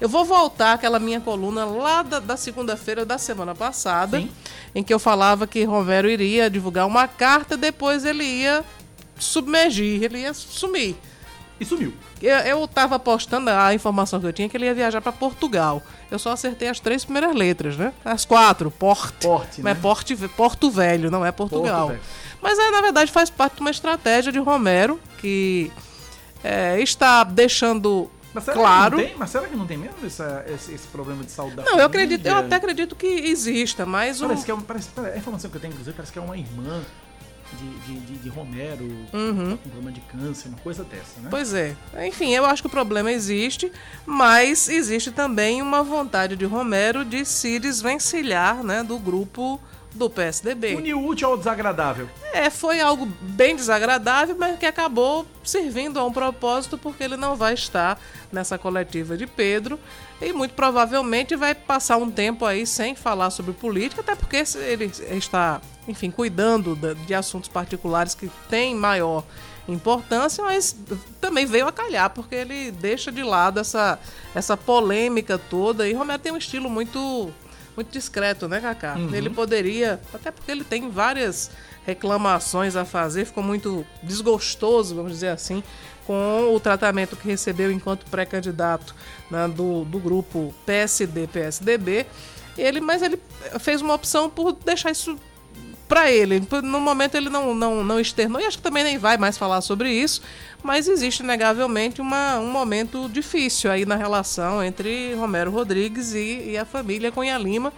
Eu vou voltar àquela minha coluna lá da, da segunda-feira da semana passada, Sim. em que eu falava que Romero iria divulgar uma carta, depois ele ia submergir, ele ia sumir. E sumiu. Eu estava postando a informação que eu tinha que ele ia viajar para Portugal. Eu só acertei as três primeiras letras, né? As quatro, Porte. Porte, né? Mas é Porte, Porto Velho, não é Portugal. Porto mas aí, na verdade, faz parte de uma estratégia de Romero, que é, está deixando mas claro. Tem, mas será que não tem mesmo essa, esse, esse, problema de saúde Não, eu acredito, eu até acredito que exista, mas parece o... que é um, parece, a informação que eu tenho, inclusive, parece que é uma irmã de, de, de, Romero uhum. com problema de câncer, uma coisa dessa, né? Pois é. Enfim, eu acho que o problema existe, mas existe também uma vontade de Romero de se desvencilhar né, do grupo do PSDB. Unir o útil ao desagradável. É, foi algo bem desagradável, mas que acabou servindo a um propósito, porque ele não vai estar nessa coletiva de Pedro e muito provavelmente vai passar um tempo aí sem falar sobre política, até porque ele está, enfim, cuidando de assuntos particulares que têm maior importância, mas também veio a calhar, porque ele deixa de lado essa, essa polêmica toda. E Romero tem um estilo muito muito discreto, né, Kaká? Uhum. Ele poderia, até porque ele tem várias reclamações a fazer, ficou muito desgostoso, vamos dizer assim, com o tratamento que recebeu enquanto pré-candidato né, do, do grupo PSD-PSDB. Ele, mas ele fez uma opção por deixar isso para ele. No momento ele não, não, não externou, e acho que também nem vai mais falar sobre isso, mas existe negavelmente uma, um momento difícil aí na relação entre Romero Rodrigues e, e a família Cunha Lima.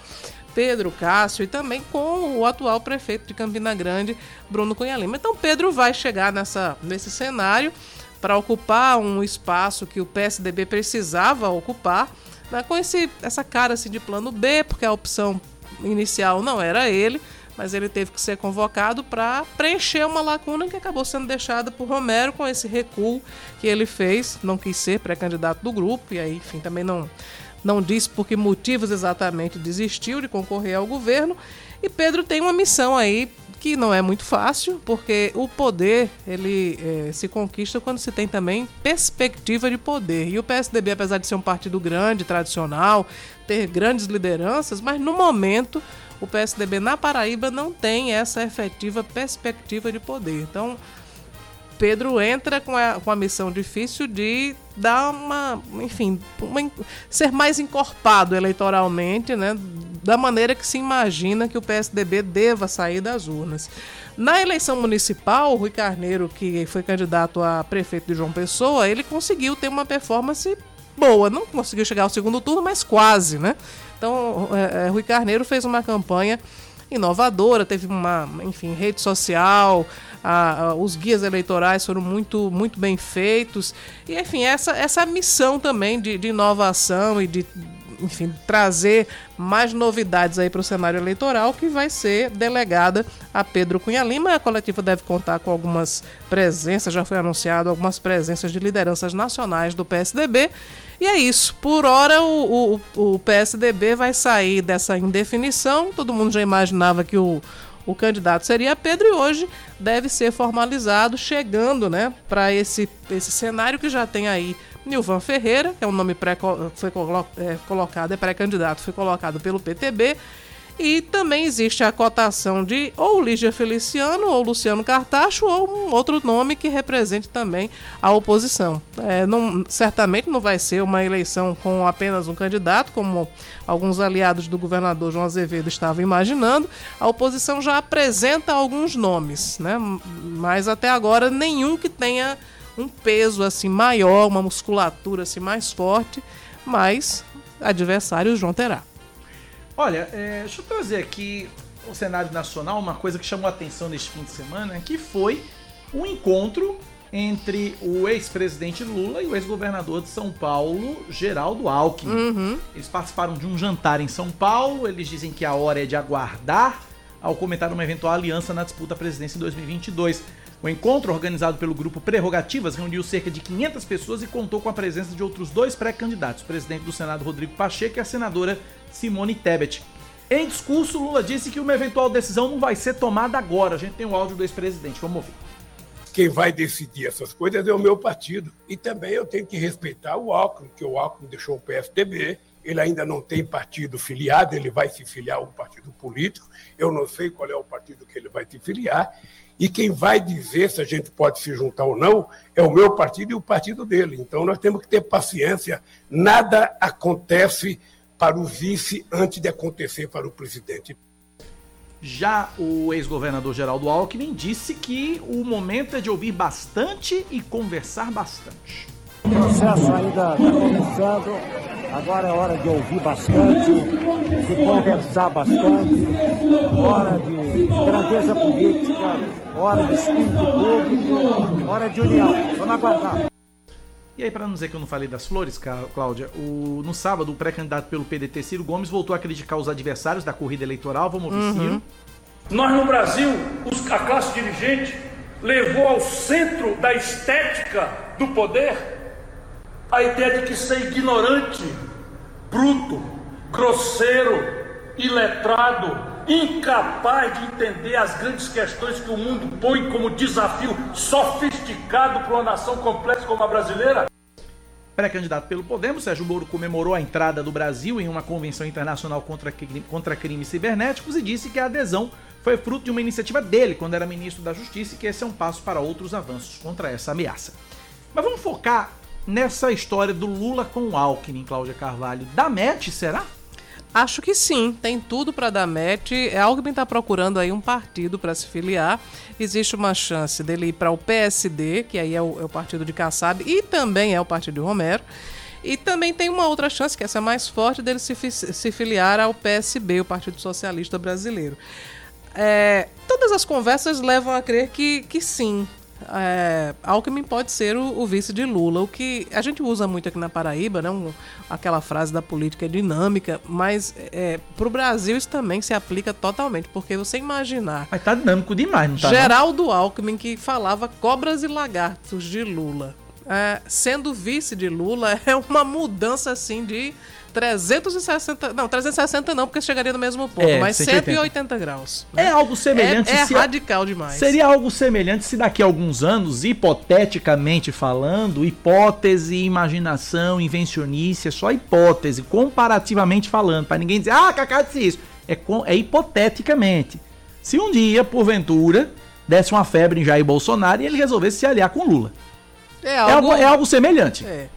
Pedro Cássio e também com o atual prefeito de Campina Grande, Bruno Cunha Lima. Então Pedro vai chegar nessa, nesse cenário para ocupar um espaço que o PSDB precisava ocupar, né, com esse, essa cara assim, de plano B, porque a opção inicial não era ele mas ele teve que ser convocado para preencher uma lacuna que acabou sendo deixada por Romero com esse recuo que ele fez, não quis ser pré-candidato do grupo e aí, enfim, também não não disse por que motivos exatamente desistiu de concorrer ao governo. E Pedro tem uma missão aí que não é muito fácil, porque o poder ele é, se conquista quando se tem também perspectiva de poder. E o PSDB, apesar de ser um partido grande, tradicional, ter grandes lideranças, mas no momento o PSDB na Paraíba não tem essa efetiva perspectiva de poder. Então, Pedro entra com a, com a missão difícil de dar uma, enfim, uma, ser mais encorpado eleitoralmente, né? Da maneira que se imagina que o PSDB deva sair das urnas. Na eleição municipal, o Rui Carneiro, que foi candidato a prefeito de João Pessoa, ele conseguiu ter uma performance boa. Não conseguiu chegar ao segundo turno, mas quase, né? Então, é, é, Rui Carneiro fez uma campanha inovadora, teve uma, enfim, rede social, a, a, os guias eleitorais foram muito, muito bem feitos. E, enfim, essa, essa missão também de, de inovação e de, enfim, trazer mais novidades aí para o cenário eleitoral que vai ser delegada a Pedro Cunha Lima. A coletiva deve contar com algumas presenças, já foi anunciado algumas presenças de lideranças nacionais do PSDB. E é isso. Por hora, o, o, o PSDB vai sair dessa indefinição. Todo mundo já imaginava que o, o candidato seria Pedro e hoje deve ser formalizado, chegando né, para esse, esse cenário que já tem aí Nilvan Ferreira, que é um nome pré, foi colo, é, colocado, é pré-candidato, foi colocado pelo PTB. E também existe a cotação de ou Lígia Feliciano ou Luciano Cartacho ou um outro nome que represente também a oposição. É, não, certamente não vai ser uma eleição com apenas um candidato, como alguns aliados do governador João Azevedo estavam imaginando. A oposição já apresenta alguns nomes, né? mas até agora nenhum que tenha um peso assim maior, uma musculatura assim mais forte, mas adversário o João terá. Olha, é, deixa eu trazer aqui o cenário nacional, uma coisa que chamou a atenção neste fim de semana, que foi um encontro entre o ex-presidente Lula e o ex-governador de São Paulo, Geraldo Alckmin. Uhum. Eles participaram de um jantar em São Paulo, eles dizem que a hora é de aguardar ao comentar uma eventual aliança na disputa à presidência em 2022. O encontro, organizado pelo grupo Prerrogativas, reuniu cerca de 500 pessoas e contou com a presença de outros dois pré-candidatos, o presidente do Senado Rodrigo Pacheco e a senadora Simone Tebet. Em discurso, Lula disse que uma eventual decisão não vai ser tomada agora. A gente tem o áudio do ex-presidente, vamos ouvir. Quem vai decidir essas coisas é o meu partido. E também eu tenho que respeitar o Alckmin, que o Alckmin deixou o PSDB, ele ainda não tem partido filiado, ele vai se filiar a um partido político. Eu não sei qual é o partido que ele vai se filiar. E quem vai dizer se a gente pode se juntar ou não é o meu partido e o partido dele. Então nós temos que ter paciência. Nada acontece para o vice antes de acontecer para o presidente. Já o ex-governador Geraldo Alckmin disse que o momento é de ouvir bastante e conversar bastante. O processo ainda está começando, agora é hora de ouvir bastante, de conversar bastante, hora de grandeza política, hora de espírito público, hora de união. Vamos aguardar. E aí, para não dizer que eu não falei das flores, Cláudia, o, no sábado, o pré-candidato pelo PDT, Ciro Gomes, voltou a criticar os adversários da corrida eleitoral. Vamos ouvir, uhum. Ciro. Nós, no Brasil, os, a classe dirigente levou ao centro da estética do poder a ideia de que ser ignorante, bruto, grosseiro, iletrado, incapaz de entender as grandes questões que o mundo põe como desafio sofisticado para uma nação complexa como a brasileira? Pré-candidato pelo Podemos, Sérgio Moro comemorou a entrada do Brasil em uma convenção internacional contra, contra crimes cibernéticos e disse que a adesão foi fruto de uma iniciativa dele quando era ministro da Justiça e que esse é um passo para outros avanços contra essa ameaça. Mas vamos focar nessa história do Lula com o Alckmin, Cláudia Carvalho. Da MET, será? Acho que sim, tem tudo para dar match. É Alckmin está procurando aí um partido para se filiar. Existe uma chance dele ir para o PSD, que aí é o, é o, partido de Kassab, e também é o partido de Romero. E também tem uma outra chance, que essa é mais forte, dele se, se filiar ao PSB, o Partido Socialista Brasileiro. É, todas as conversas levam a crer que, que sim, é, Alckmin pode ser o, o, vice de Lula. O que a gente usa muito aqui na Paraíba, né? Um, aquela frase da política é dinâmica, mas é, para o Brasil isso também se aplica totalmente, porque você imaginar. Mas tá dinâmico demais, não tá? Geraldo não? Alckmin que falava cobras e lagartos de Lula. É, sendo vice de Lula é uma mudança assim de 360. Não, 360 não, porque chegaria no mesmo ponto, é, mas 180, 180 graus. Né? É algo semelhante. É, é radical demais. Seria algo semelhante se daqui a alguns anos, hipoteticamente falando, hipótese, imaginação, invencionice, é só hipótese, comparativamente falando, para ninguém dizer, ah, Cacá disse isso. É, é hipoteticamente. Se um dia, porventura, desse uma febre em Jair Bolsonaro e ele resolvesse se aliar com Lula. É É algo, algo, é algo semelhante. É.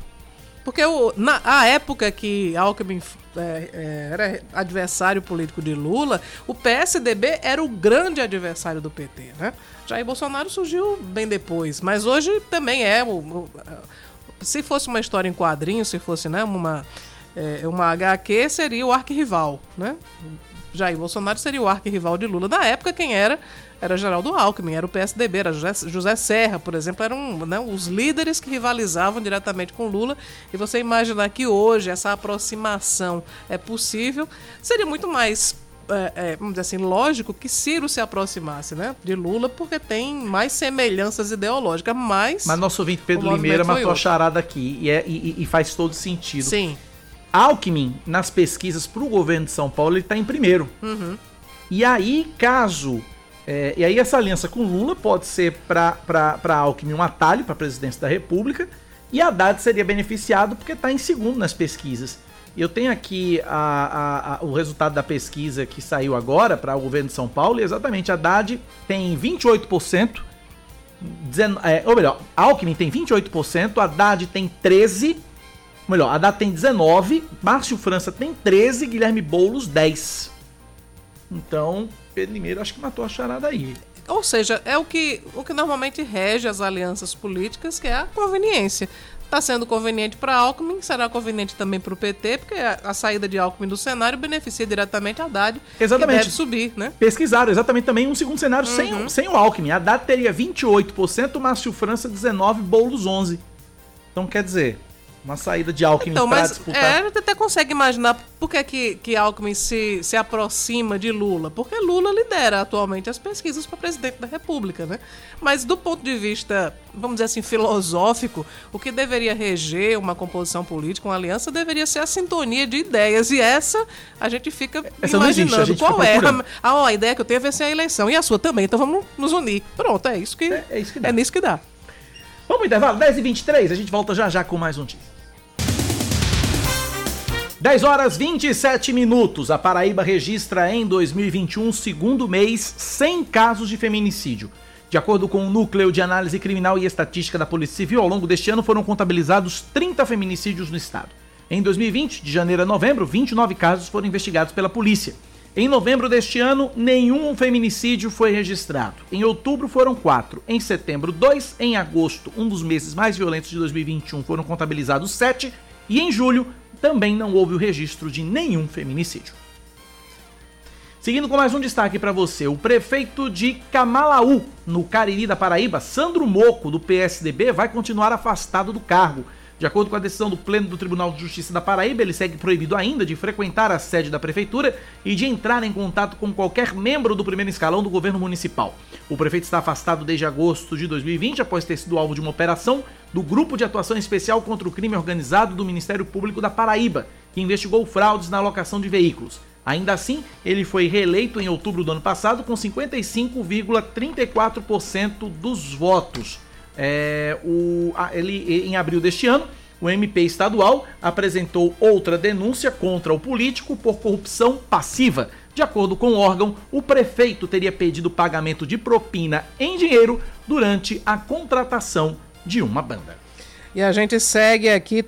Porque o, na a época que Alckmin é, é, era adversário político de Lula, o PSDB era o grande adversário do PT, né? Jair Bolsonaro surgiu bem depois, mas hoje também é. O, o- se fosse uma história em quadrinho, se fosse né, uma, é, uma HQ, seria o arquirrival, né? Jair Bolsonaro seria o arquirrival de Lula. Na época, quem era? Era Geraldo Alckmin, era o PSDB, era José, Serra, por exemplo, eram né, os líderes que rivalizavam diretamente com Lula. E você imaginar que hoje essa aproximação é possível, seria muito mais, é, é, vamos dizer assim, lógico que Ciro se aproximasse né, de Lula, porque tem mais semelhanças ideológicas, mas... Mas nosso ouvinte Pedro Limeira matou a charada aqui e, é- e- e faz todo sentido. Sim. Alckmin, nas pesquisas para o governo de São Paulo, ele está em primeiro. Uhum. E aí, caso. é, e aí, essa aliança com Lula pode ser para Alckmin um atalho para a presidência da República. E Haddad seria beneficiado porque está em segundo nas pesquisas. Eu tenho aqui a- a- a- o resultado da pesquisa que saiu agora para o governo de São Paulo. E exatamente, Haddad tem 28%. dezen- é, ou melhor, Alckmin tem 28%, Haddad tem 13%. Melhor, Haddad tem 19, Márcio França tem 13, Guilherme Boulos 10. Então, Pedro Limeiro acho que matou a charada aí. Ou seja, é o que, o que normalmente rege as alianças políticas, que é a conveniência. Está sendo conveniente para Alckmin, será conveniente também para o PT, porque a, a saída de Alckmin do cenário beneficia diretamente a Haddad, Exatamente. que deve subir, né? Pesquisaram exatamente também um segundo cenário sem, Uhum. o- sem o Alckmin. Haddad teria 28%, Márcio França 19, Boulos 11. Então quer dizer, uma saída de Alckmin Então, para mas disputar. é, a gente até consegue imaginar por que, que, que Alckmin se, se aproxima de Lula. Porque Lula lidera atualmente as pesquisas para presidente da República, né? Mas do ponto de vista, vamos dizer assim, filosófico, o que deveria reger uma composição política, uma aliança, deveria ser a sintonia de ideias. E essa a gente fica Essa existe, imaginando a gente fica qual é. A, a ideia que eu tenho é vencer a eleição. E a sua também, então vamos nos unir. Pronto, é isso que, É- é isso que dá. é nisso que dá. Vamos intervalo, 10 e 23 a gente volta já já com mais notícias. 10 horas 27 minutos. A Paraíba registra em 2021 segundo mês 100 casos de feminicídio. De acordo com o Núcleo de Análise Criminal e Estatística da Polícia Civil, ao longo deste ano foram contabilizados 30 feminicídios no estado. Em 2020, de janeiro a novembro, 29 casos foram investigados pela polícia. Em novembro deste ano, nenhum feminicídio foi registrado. Em outubro foram quatro. Em setembro, dois. Em agosto, um dos meses mais violentos de 2021, foram contabilizados sete. E em julho, também não houve o registro de nenhum feminicídio. Seguindo com mais um destaque para você, o prefeito de Camalaú, no Cariri da Paraíba, Sandro Moco, do PSDB, vai continuar afastado do cargo. De acordo com a decisão do Pleno do Tribunal de Justiça da Paraíba, ele segue proibido ainda de frequentar a sede da prefeitura e de entrar em contato com qualquer membro do primeiro escalão do governo municipal. O prefeito está afastado desde agosto de 2020, após ter sido alvo de uma operação do Grupo de Atuação Especial contra o Crime Organizado do Ministério Público da Paraíba, que investigou fraudes na alocação de veículos. Ainda assim, ele foi reeleito em outubro do ano passado com 55,34% dos votos. É, o, a- ele, em abril deste ano, o MP estadual apresentou outra denúncia contra o político por corrupção passiva. De acordo com o órgão, o prefeito teria pedido pagamento de propina em dinheiro durante a contratação de uma banda. E a gente segue aqui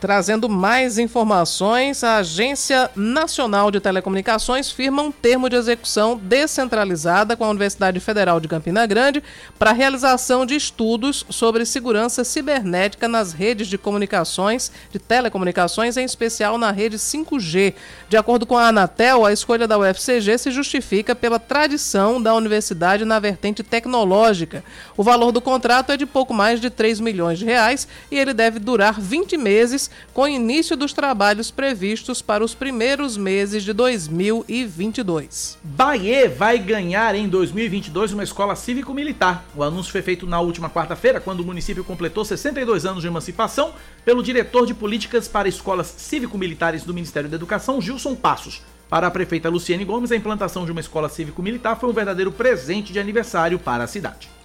trazendo mais informações. A Agência Nacional de Telecomunicações firma um termo de execução descentralizada com a Universidade Federal de Campina Grande para a realização de estudos sobre segurança cibernética nas redes de comunicações, de telecomunicações, em especial na rede 5G. De acordo com a Anatel, a escolha da UFCG se justifica pela tradição da universidade na vertente tecnológica. O valor do contrato é de pouco mais de 3 milhões de reais e ele deve durar 20 meses, com início dos trabalhos previstos para os primeiros meses de 2022. Bahia vai ganhar em 2022 uma escola cívico-militar. O anúncio foi feito na última quarta-feira, quando o município completou 62 anos de emancipação, pelo diretor de políticas para escolas cívico-militares do Ministério da Educação, Gilson Passos. Para a prefeita Luciene Gomes, a implantação de uma escola cívico-militar foi um verdadeiro presente de aniversário para a cidade.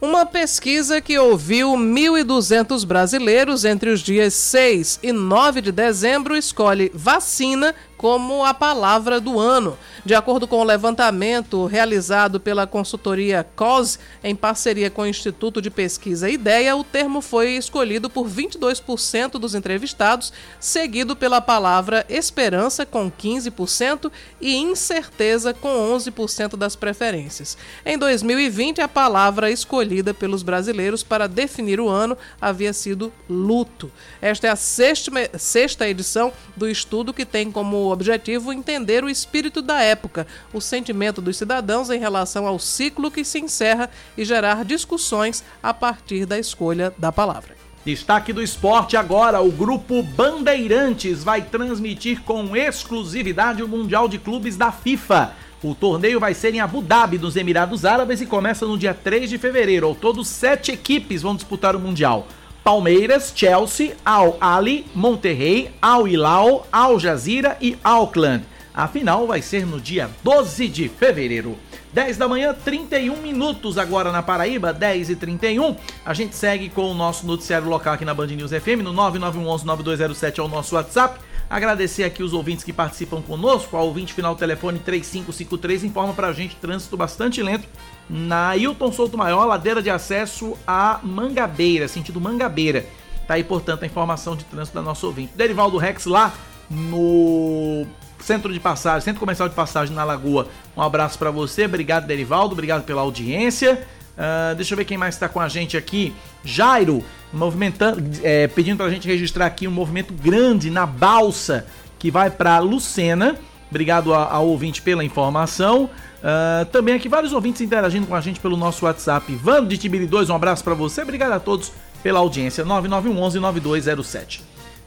Uma pesquisa que ouviu 1.200 brasileiros entre os dias 6 e 9 de dezembro escolhe vacina como a palavra do ano. De acordo com o levantamento realizado pela consultoria COS, em parceria com o Instituto de Pesquisa Ideia, o termo foi escolhido por 22% dos entrevistados, seguido pela palavra esperança, com 15%, e incerteza, com 11% das preferências. Em 2020, a palavra escolhida pelos brasileiros para definir o ano havia sido luto. Esta é a sexta, sexta edição do estudo que tem como objetivo entender o espírito da época, o sentimento dos cidadãos em relação ao ciclo que se encerra e gerar discussões a partir da escolha da palavra. Destaque do esporte agora: o grupo Bandeirantes vai transmitir com exclusividade o Mundial de Clubes da FIFA. O torneio vai ser em Abu Dhabi, nos Emirados Árabes, e começa no dia 3 de fevereiro. Ao todo, sete equipes vão disputar o Mundial. Palmeiras, Chelsea, Al Ali, Monterrey, Al Hilal, Al Jazeera e Auckland. A final vai ser no dia 12 de fevereiro. 10 da manhã, 31 minutos agora na Paraíba, 10 e 31. A gente segue com o nosso noticiário local aqui na Band News FM, no 9911-9207 é o nosso WhatsApp. Agradecer aqui os ouvintes que participam conosco. O ouvinte final telefone 3553 informa pra gente trânsito bastante lento na Hilton Souto Maior, ladeira de acesso a Mangabeira, sentido Mangabeira. Tá aí, portanto, a informação de trânsito da nossa ouvinte. Derivaldo Rex lá no centro de passagem, centro comercial de passagem na Lagoa. Um abraço para você, obrigado Derivaldo, obrigado pela audiência. Uh, deixa eu ver quem mais está com a gente aqui. Jairo, movimentando, é, pedindo para a gente registrar aqui um movimento grande na balsa que vai para Lucena. Obrigado ao ouvinte pela informação. Uh, também aqui vários ouvintes interagindo com a gente pelo nosso WhatsApp. Vando de Tibiri 2, um abraço para você. Obrigado a todos pela audiência. 9911-9207.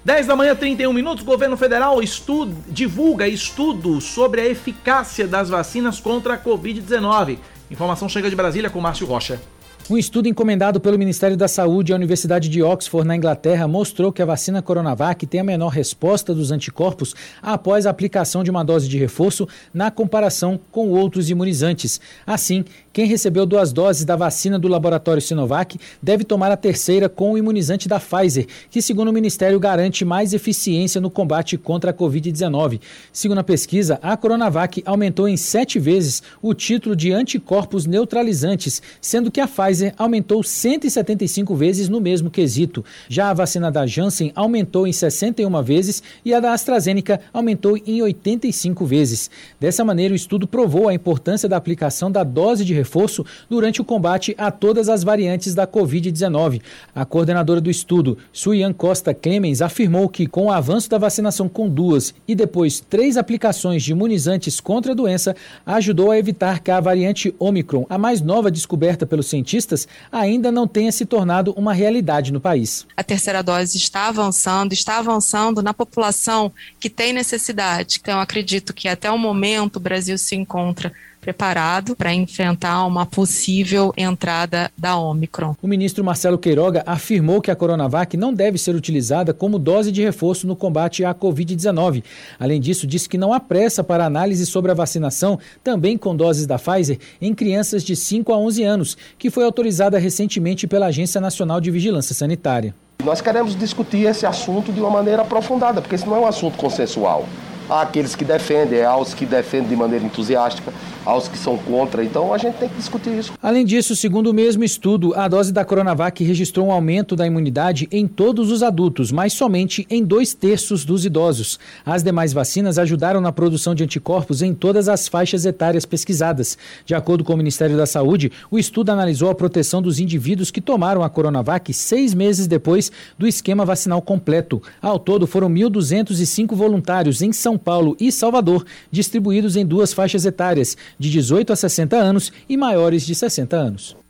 10 da manhã, 31 minutos. Governo federal estudo, divulga estudo sobre a eficácia das vacinas contra a Covid-19. Informação chega de Brasília com Márcio Rocha. Um estudo encomendado pelo Ministério da Saúde à Universidade de Oxford, na Inglaterra, mostrou que a vacina Coronavac tem a menor resposta dos anticorpos após a aplicação de uma dose de reforço na comparação com outros imunizantes. Assim, quem recebeu duas doses da vacina do laboratório Sinovac deve tomar a terceira com o imunizante da Pfizer, que, segundo o Ministério, garante mais eficiência no combate contra a Covid-19. Segundo a pesquisa, a Coronavac aumentou em sete vezes o título de anticorpos neutralizantes, sendo que a Pfizer aumentou 175 vezes no mesmo quesito. Já a vacina da Janssen aumentou em 61 vezes e a da AstraZeneca aumentou em 85 vezes. Dessa maneira, o estudo provou a importância da aplicação da dose de reforço durante o combate a todas as variantes da Covid-19. A coordenadora do estudo, Suyan Costa Clemens, afirmou que com o avanço da vacinação com duas e depois três aplicações de imunizantes contra a doença, ajudou a evitar que a variante Omicron, a mais nova descoberta pelos cientistas, ainda não tenha se tornado uma realidade no país. A terceira dose está avançando, está avançando na população que tem necessidade. Então, acredito que até o momento o Brasil se encontra preparado para enfrentar uma possível entrada da Omicron. O ministro Marcelo Queiroga afirmou que a Coronavac não deve ser utilizada como dose de reforço no combate à Covid-19. Além disso, disse que não há pressa para análise sobre a vacinação, também com doses da Pfizer, em crianças de 5 a 11 anos, que foi autorizada recentemente pela Agência Nacional de Vigilância Sanitária. Nós queremos discutir esse assunto de uma maneira aprofundada, porque esse não é um assunto consensual há aqueles que defendem, há os que defendem de maneira entusiástica, há os que são contra. Então a gente tem que discutir isso. Além disso, segundo o mesmo estudo, a dose da Coronavac registrou um aumento da imunidade em todos os adultos, mas somente em dois terços dos idosos. As demais vacinas ajudaram na produção de anticorpos em todas as faixas etárias pesquisadas. De acordo com o Ministério da Saúde, o estudo analisou a proteção dos indivíduos que tomaram a Coronavac seis meses depois do esquema vacinal completo. Ao todo, foram 1.205 voluntários em São Paulo e Salvador, distribuídos em duas faixas etárias, de 18 a 60 anos e maiores de 60 anos.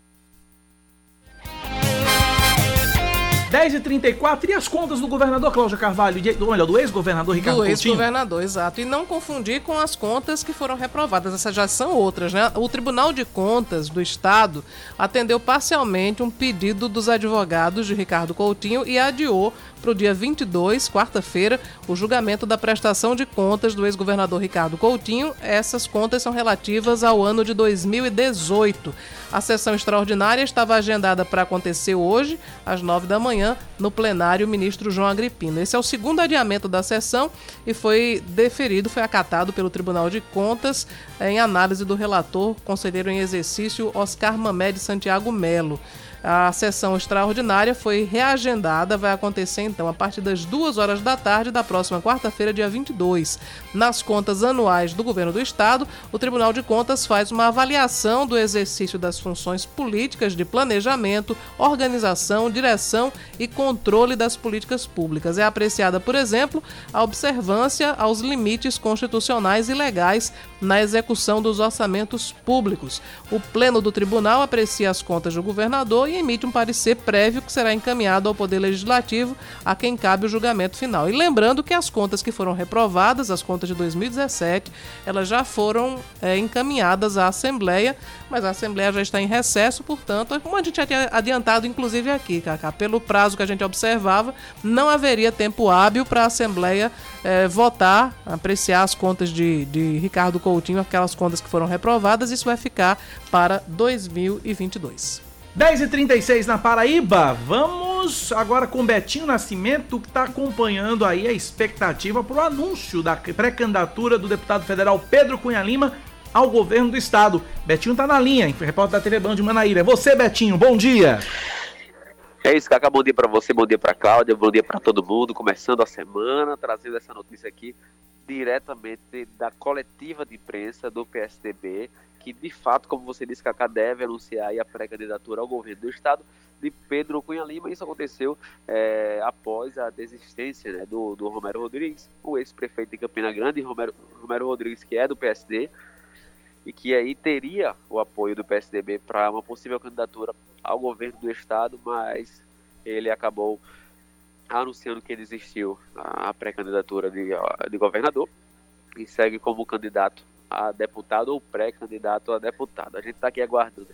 10h34 e as contas do governador Cláudio Carvalho, de, ou melhor, do ex-governador Ricardo do Coutinho? ex-governador, exato. E não confundir com as contas que foram reprovadas. Essas já são outras, né? O Tribunal de Contas do Estado atendeu parcialmente um pedido dos advogados de Ricardo Coutinho e adiou para o dia 22, quarta-feira, o julgamento da prestação de contas do ex-governador Ricardo Coutinho. Essas contas são relativas ao ano de 2018. A sessão extraordinária estava agendada para acontecer hoje, às 9 da manhã, no plenário ministro João Agripino. Esse é o segundo adiamento da sessão e foi deferido, foi acatado pelo Tribunal de Contas em análise do relator, conselheiro em exercício Oscar Mamed Santiago Melo. A sessão extraordinária foi reagendada, vai acontecer então a partir das 2 horas da tarde da próxima quarta-feira, dia 22. Nas contas anuais do governo do estado, o Tribunal de Contas faz uma avaliação do exercício das funções políticas de planejamento, organização, direção e controle das políticas públicas. É apreciada, por exemplo, a observância aos limites constitucionais e legais na execução dos orçamentos públicos. O Pleno do Tribunal aprecia as contas do governador e emite um parecer prévio que será encaminhado ao Poder Legislativo, a quem cabe o julgamento final. E lembrando que as contas que foram reprovadas, as contas de 2017, elas já foram é, encaminhadas à Assembleia, mas a Assembleia já está em recesso, portanto, como a gente já tinha adiantado, inclusive aqui, Cacá, pelo prazo que a gente observava, não haveria tempo hábil para a Assembleia é, votar, apreciar as contas de, de Ricardo Coutinho, aquelas contas que foram reprovadas, isso vai ficar para 2022. 10h36 na Paraíba. Vamos agora com Betinho Nascimento, que está acompanhando aí a expectativa para o anúncio da pré-candidatura do deputado federal Pedro Cunha Lima ao governo do estado. Betinho está na linha, hein? repórter da TV Band de Manaíra. É você, Betinho, bom dia. É isso, Cacá, bom dia para você, bom dia para Cláudia, bom dia para todo mundo, começando a semana, trazendo essa notícia aqui diretamente da coletiva de imprensa do PSDB, que de fato, como você disse, Cacá deve anunciar a pré-candidatura ao governo do estado de Pedro Cunha Lima. Isso aconteceu é, após a desistência né, do, do, Romero Rodrigues, o ex-prefeito de Campina Grande, Romero, Romero Rodrigues, que é do PSD, e que aí teria o apoio do PSDB para uma possível candidatura ao governo do estado, mas ele acabou anunciando que desistiu a pré-candidatura de, de governador e segue como candidato a deputado ou pré-candidato a deputado. A gente está aqui aguardando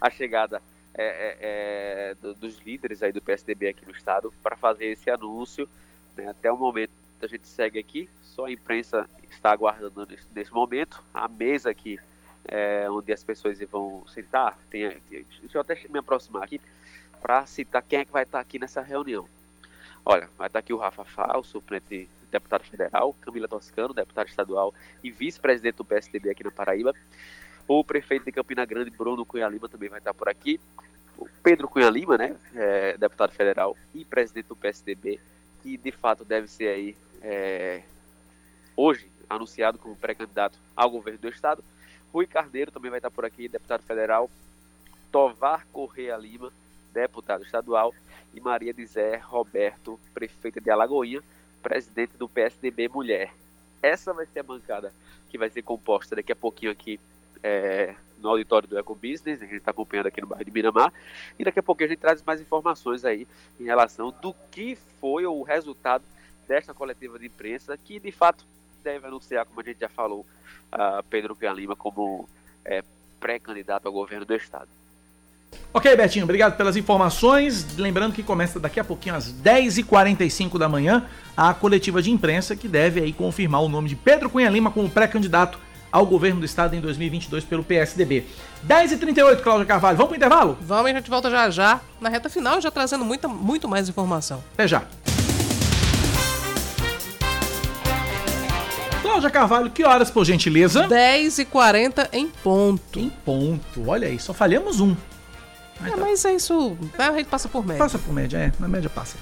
a chegada é, é, é, dos líderes aí do PSDB aqui no estado para fazer esse anúncio. Né? Até o momento a gente segue aqui, só a imprensa está aguardando nesse, nesse momento. A mesa aqui, é, onde as pessoas vão sentar, tem, deixa eu até me aproximar aqui para citar quem é que vai estar aqui nessa reunião. Olha, vai estar aqui o Rafa Fal, suplente deputado federal, Camila Toscano, deputado estadual e vice-presidente do PSDB aqui na Paraíba. O prefeito de Campina Grande, Bruno Cunha Lima, também vai estar por aqui. O Pedro Cunha Lima, né, é, deputado federal e presidente do PSDB, que de fato deve ser aí é, hoje anunciado como pré-candidato ao governo do estado. Rui Carneiro também vai estar por aqui, deputado federal. Tovar Correia Lima, deputado estadual. E Maria Dizé Roberto, prefeita de Alagoinha, presidente do PSDB Mulher. Essa vai ser a bancada que vai ser composta daqui a pouquinho aqui é, no auditório do Ecobusiness, a gente está acompanhando aqui no bairro de Miramar, e daqui a pouquinho a gente traz mais informações aí em relação do que foi o resultado desta coletiva de imprensa, que de fato deve anunciar, como a gente já falou, uh, Pedro Pia Lima como é, pré-candidato ao governo do estado. Ok, Betinho, obrigado pelas informações. Lembrando que começa daqui a pouquinho, às 10h45 da manhã, a coletiva de imprensa que deve aí confirmar o nome de Pedro Cunha Lima como pré-candidato ao governo do estado em 2022 pelo PSDB. 10h38, Cláudia Carvalho. Vamos pro intervalo? Vamos, a gente volta já já, na reta final, já trazendo muita, muito mais informação. Até já. Cláudia Carvalho, que horas, por gentileza? 10h40 em ponto. Em ponto, olha aí, só falhamos um. É, mas é isso. A gente passa por média. Passa por média, é. Na média passa.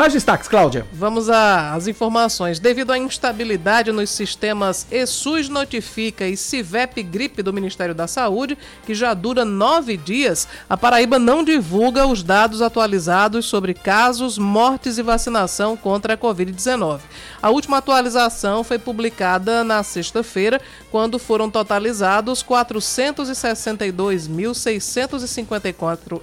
Mais destaques, Cláudia. Vamos às informações. Devido à instabilidade nos sistemas ESUS Notifica e CIVEP Gripe do Ministério da Saúde, que já dura nove dias, a Paraíba não divulga os dados atualizados sobre casos, mortes e vacinação contra a Covid-19. A última atualização foi publicada na sexta-feira, quando foram totalizados 462.654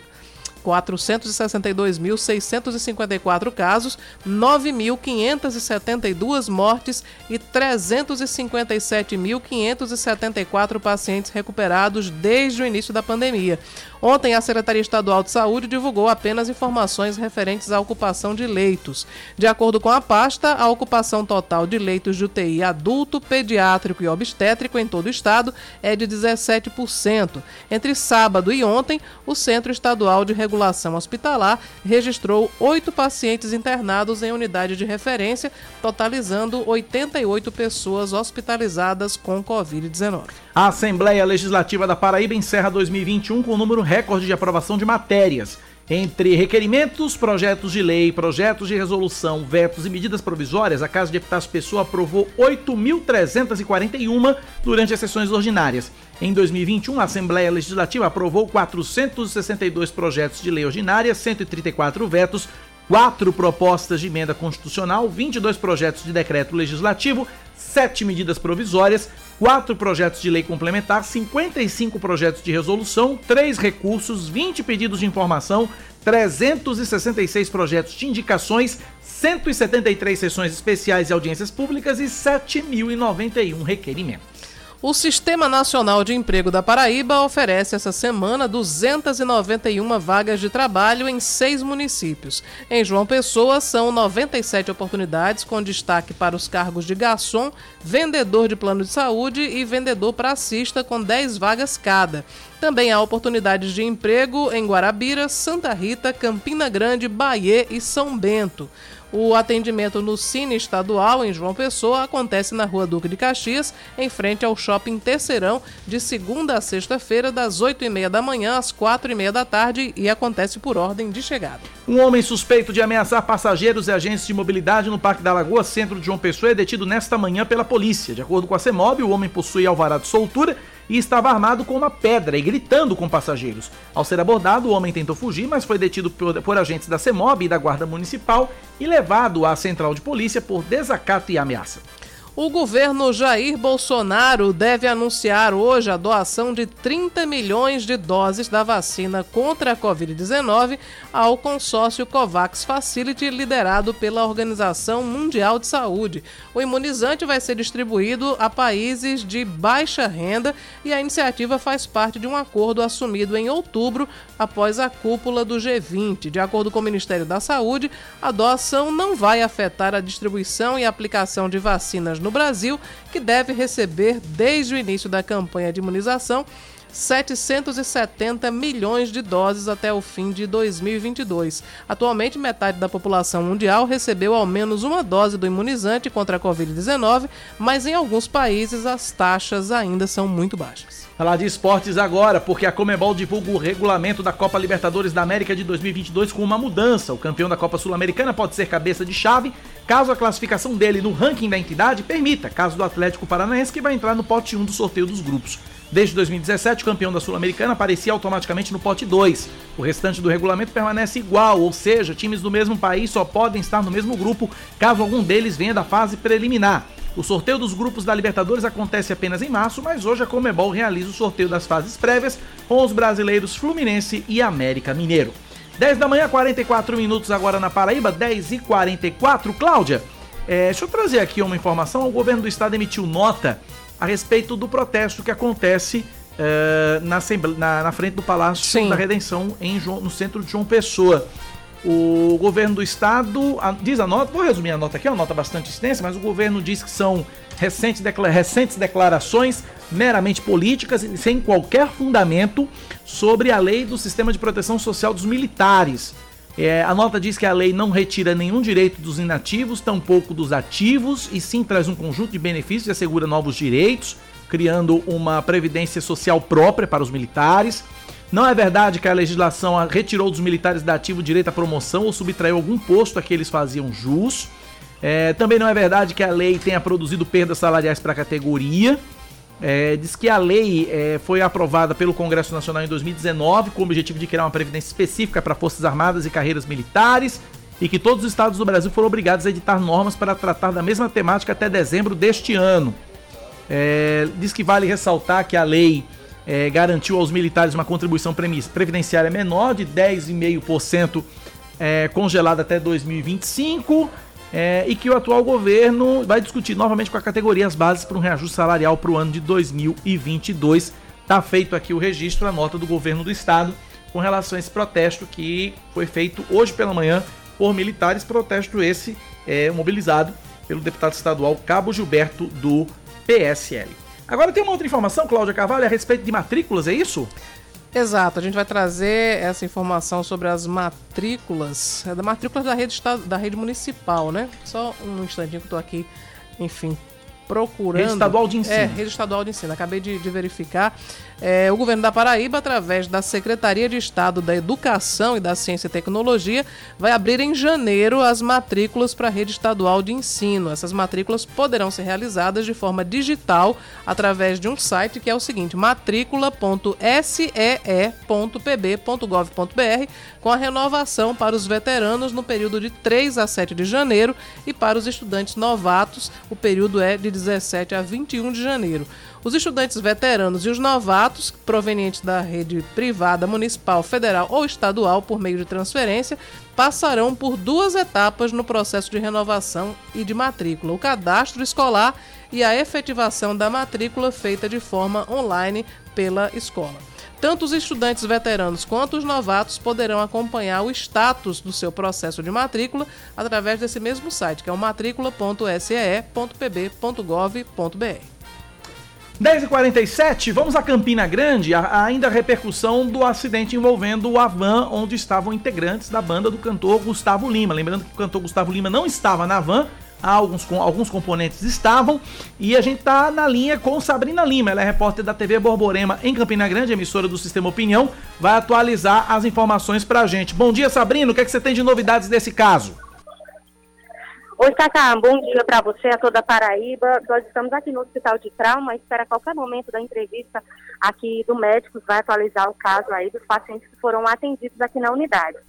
462.654 casos, 9.572 mortes e 357.574 pacientes recuperados desde o início da pandemia. Ontem, a Secretaria Estadual de Saúde divulgou apenas informações referentes à ocupação de leitos. De acordo com a pasta, a ocupação total de leitos de UTI adulto, pediátrico e obstétrico em todo o estado é de 17%. Entre sábado e ontem, o Centro Estadual de Regulação Hospitalar registrou oito pacientes internados em unidade de referência, totalizando 88 pessoas hospitalizadas com Covid-19. A Assembleia Legislativa da Paraíba encerra 2021 com o número recorde de aprovação de matérias. Entre requerimentos, projetos de lei, projetos de resolução, vetos e medidas provisórias, a Casa de Deputados Pessoa aprovou 8.341 durante as sessões ordinárias. Em 2021, a Assembleia Legislativa aprovou 462 projetos de lei ordinária, 134 vetos, 4 propostas de emenda constitucional, 22 projetos de decreto legislativo, 7 medidas provisórias, 4 projetos de lei complementar, 55 projetos de resolução, 3 recursos, 20 pedidos de informação, 366 projetos de indicações, 173 sessões especiais e audiências públicas e 7.091 requerimentos. O Sistema Nacional de Emprego da Paraíba oferece essa semana 291 vagas de trabalho em seis municípios. Em João Pessoa, são 97 oportunidades, com destaque para os cargos de garçom, vendedor de plano de saúde e vendedor pracista, com 10 vagas cada. Também há oportunidades de emprego em Guarabira, Santa Rita, Campina Grande, Bahia e São Bento. O atendimento no Cine Estadual, em João Pessoa, acontece na Rua Duque de Caxias, em frente ao Shopping Terceirão, de segunda a sexta-feira, das 8h30 da manhã às 4h30 da tarde e acontece por ordem de chegada. Um homem suspeito de ameaçar passageiros e agentes de mobilidade no Parque da Lagoa, centro de João Pessoa, é detido nesta manhã pela polícia. De acordo com a CEMOB, o homem possui alvará de soltura e estava armado com uma pedra e gritando com passageiros. Ao ser abordado, o homem tentou fugir, mas foi detido por, por agentes da CEMOB e da Guarda Municipal e levado à central de polícia por desacato e ameaça. O governo Jair Bolsonaro deve anunciar hoje a doação de 30 milhões de doses da vacina contra a Covid-19 ao consórcio COVAX Facility, liderado pela Organização Mundial de Saúde. O imunizante vai ser distribuído a países de baixa renda e a iniciativa faz parte de um acordo assumido em outubro após a cúpula do G20. De acordo com o Ministério da Saúde, a doação não vai afetar a distribuição e aplicação de vacinas no Brasil, que deve receber, desde o início da campanha de imunização, 770 milhões de doses até o fim de 2022. Atualmente, metade da população mundial recebeu ao menos uma dose do imunizante contra a Covid-19, mas em alguns países as taxas ainda são muito baixas. Falar de esportes agora, porque a Comebol divulga o regulamento da Copa Libertadores da América de 2022 com uma mudança. O campeão da Copa Sul-Americana pode ser cabeça de chave caso a classificação dele no ranking da entidade permita, caso do Atlético Paranaense que vai entrar no pote 1 do sorteio dos grupos. Desde 2017, o campeão da Sul-Americana aparecia automaticamente no pote 2. O restante do regulamento permanece igual, ou seja, times do mesmo país só podem estar no mesmo grupo caso algum deles venha da fase preliminar. O sorteio dos grupos da Libertadores acontece apenas em março, mas hoje a Comebol realiza o sorteio das fases prévias com os brasileiros Fluminense e América Mineiro. 10 da manhã, 44 minutos agora na Paraíba, 10 e 44. Cláudia, é, deixa eu trazer aqui uma informação. O governo do estado emitiu nota a respeito do protesto que acontece uh, na, na, na, frente do Palácio Sim. da Redenção em João, no centro de João Pessoa. O governo do estado a, diz a nota, vou resumir a nota aqui, é uma nota bastante extensa, mas o governo diz que são recentes, declara, recentes declarações meramente políticas e sem qualquer fundamento sobre a lei do sistema de proteção social dos militares. É, a nota diz que a lei não retira nenhum direito dos inativos, tampouco dos ativos, e sim traz um conjunto de benefícios e assegura novos direitos, criando uma previdência social própria para os militares. Não é verdade que a legislação retirou dos militares da ativo o direito à promoção ou subtraiu algum posto a que eles faziam jus. É, também não é verdade que a lei tenha produzido perdas salariais para a categoria. É, diz que a lei é, foi aprovada pelo Congresso Nacional em 2019 com o objetivo de criar uma previdência específica para Forças Armadas e carreiras militares e que todos os estados do Brasil foram obrigados a editar normas para tratar da mesma temática até dezembro deste ano. É, diz que vale ressaltar que a lei é, garantiu aos militares uma contribuição previdenciária menor de 10,5% é, congelada até 2025. É, e que o atual governo vai discutir novamente com a categoria as bases para um reajuste salarial para o ano de 2022. Está feito aqui o registro, a nota do governo do estado com relação a esse protesto que foi feito hoje pela manhã por militares, protesto esse é, mobilizado pelo deputado estadual Cabo Gilberto do PSL. Agora tem uma outra informação, Cláudia Carvalho, a respeito de matrículas, é isso? Exato, a gente vai trazer essa informação sobre as matrículas, é da matrículas da rede, da rede municipal, né? Só um instantinho que eu tô aqui, enfim, procurando. Rede estadual de ensino. É, rede estadual de ensino. Acabei de, de verificar. É, o governo da Paraíba, através da Secretaria de Estado da Educação e da Ciência e Tecnologia, vai abrir em janeiro as matrículas para a rede estadual de ensino. Essas matrículas poderão ser realizadas de forma digital através de um site que é o seguinte: matrícula.see.pb.gov.br, com a renovação para os veteranos no período de 3 a 7 de janeiro e para os estudantes novatos, o período é de 17 a 21 de janeiro. Os estudantes veteranos e os novatos, provenientes da rede privada, municipal, federal ou estadual por meio de transferência, passarão por duas etapas no processo de renovação e de matrícula: o cadastro escolar e a efetivação da matrícula feita de forma online pela escola. Tanto os estudantes veteranos quanto os novatos poderão acompanhar o status do seu processo de matrícula através desse mesmo site, que é o matrícula.see.pb.gov.br. 10h47, vamos a Campina Grande, a, ainda a repercussão do acidente envolvendo o Avan, onde estavam integrantes da banda do cantor Gustavo Lima. Lembrando que o cantor Gustavo Lima não estava na van, alguns, alguns componentes estavam, e a gente tá na linha com Sabrina Lima, ela é repórter da TV Borborema em Campina Grande, emissora do Sistema Opinião, vai atualizar as informações pra gente. Bom dia, Sabrina, o que, é que você tem de novidades desse caso? Oi, Cacá, bom dia para você, a toda Paraíba. Nós estamos aqui no Hospital de Trauma, espera qualquer momento da entrevista aqui do médico, vai atualizar o caso aí dos pacientes que foram atendidos aqui na unidade.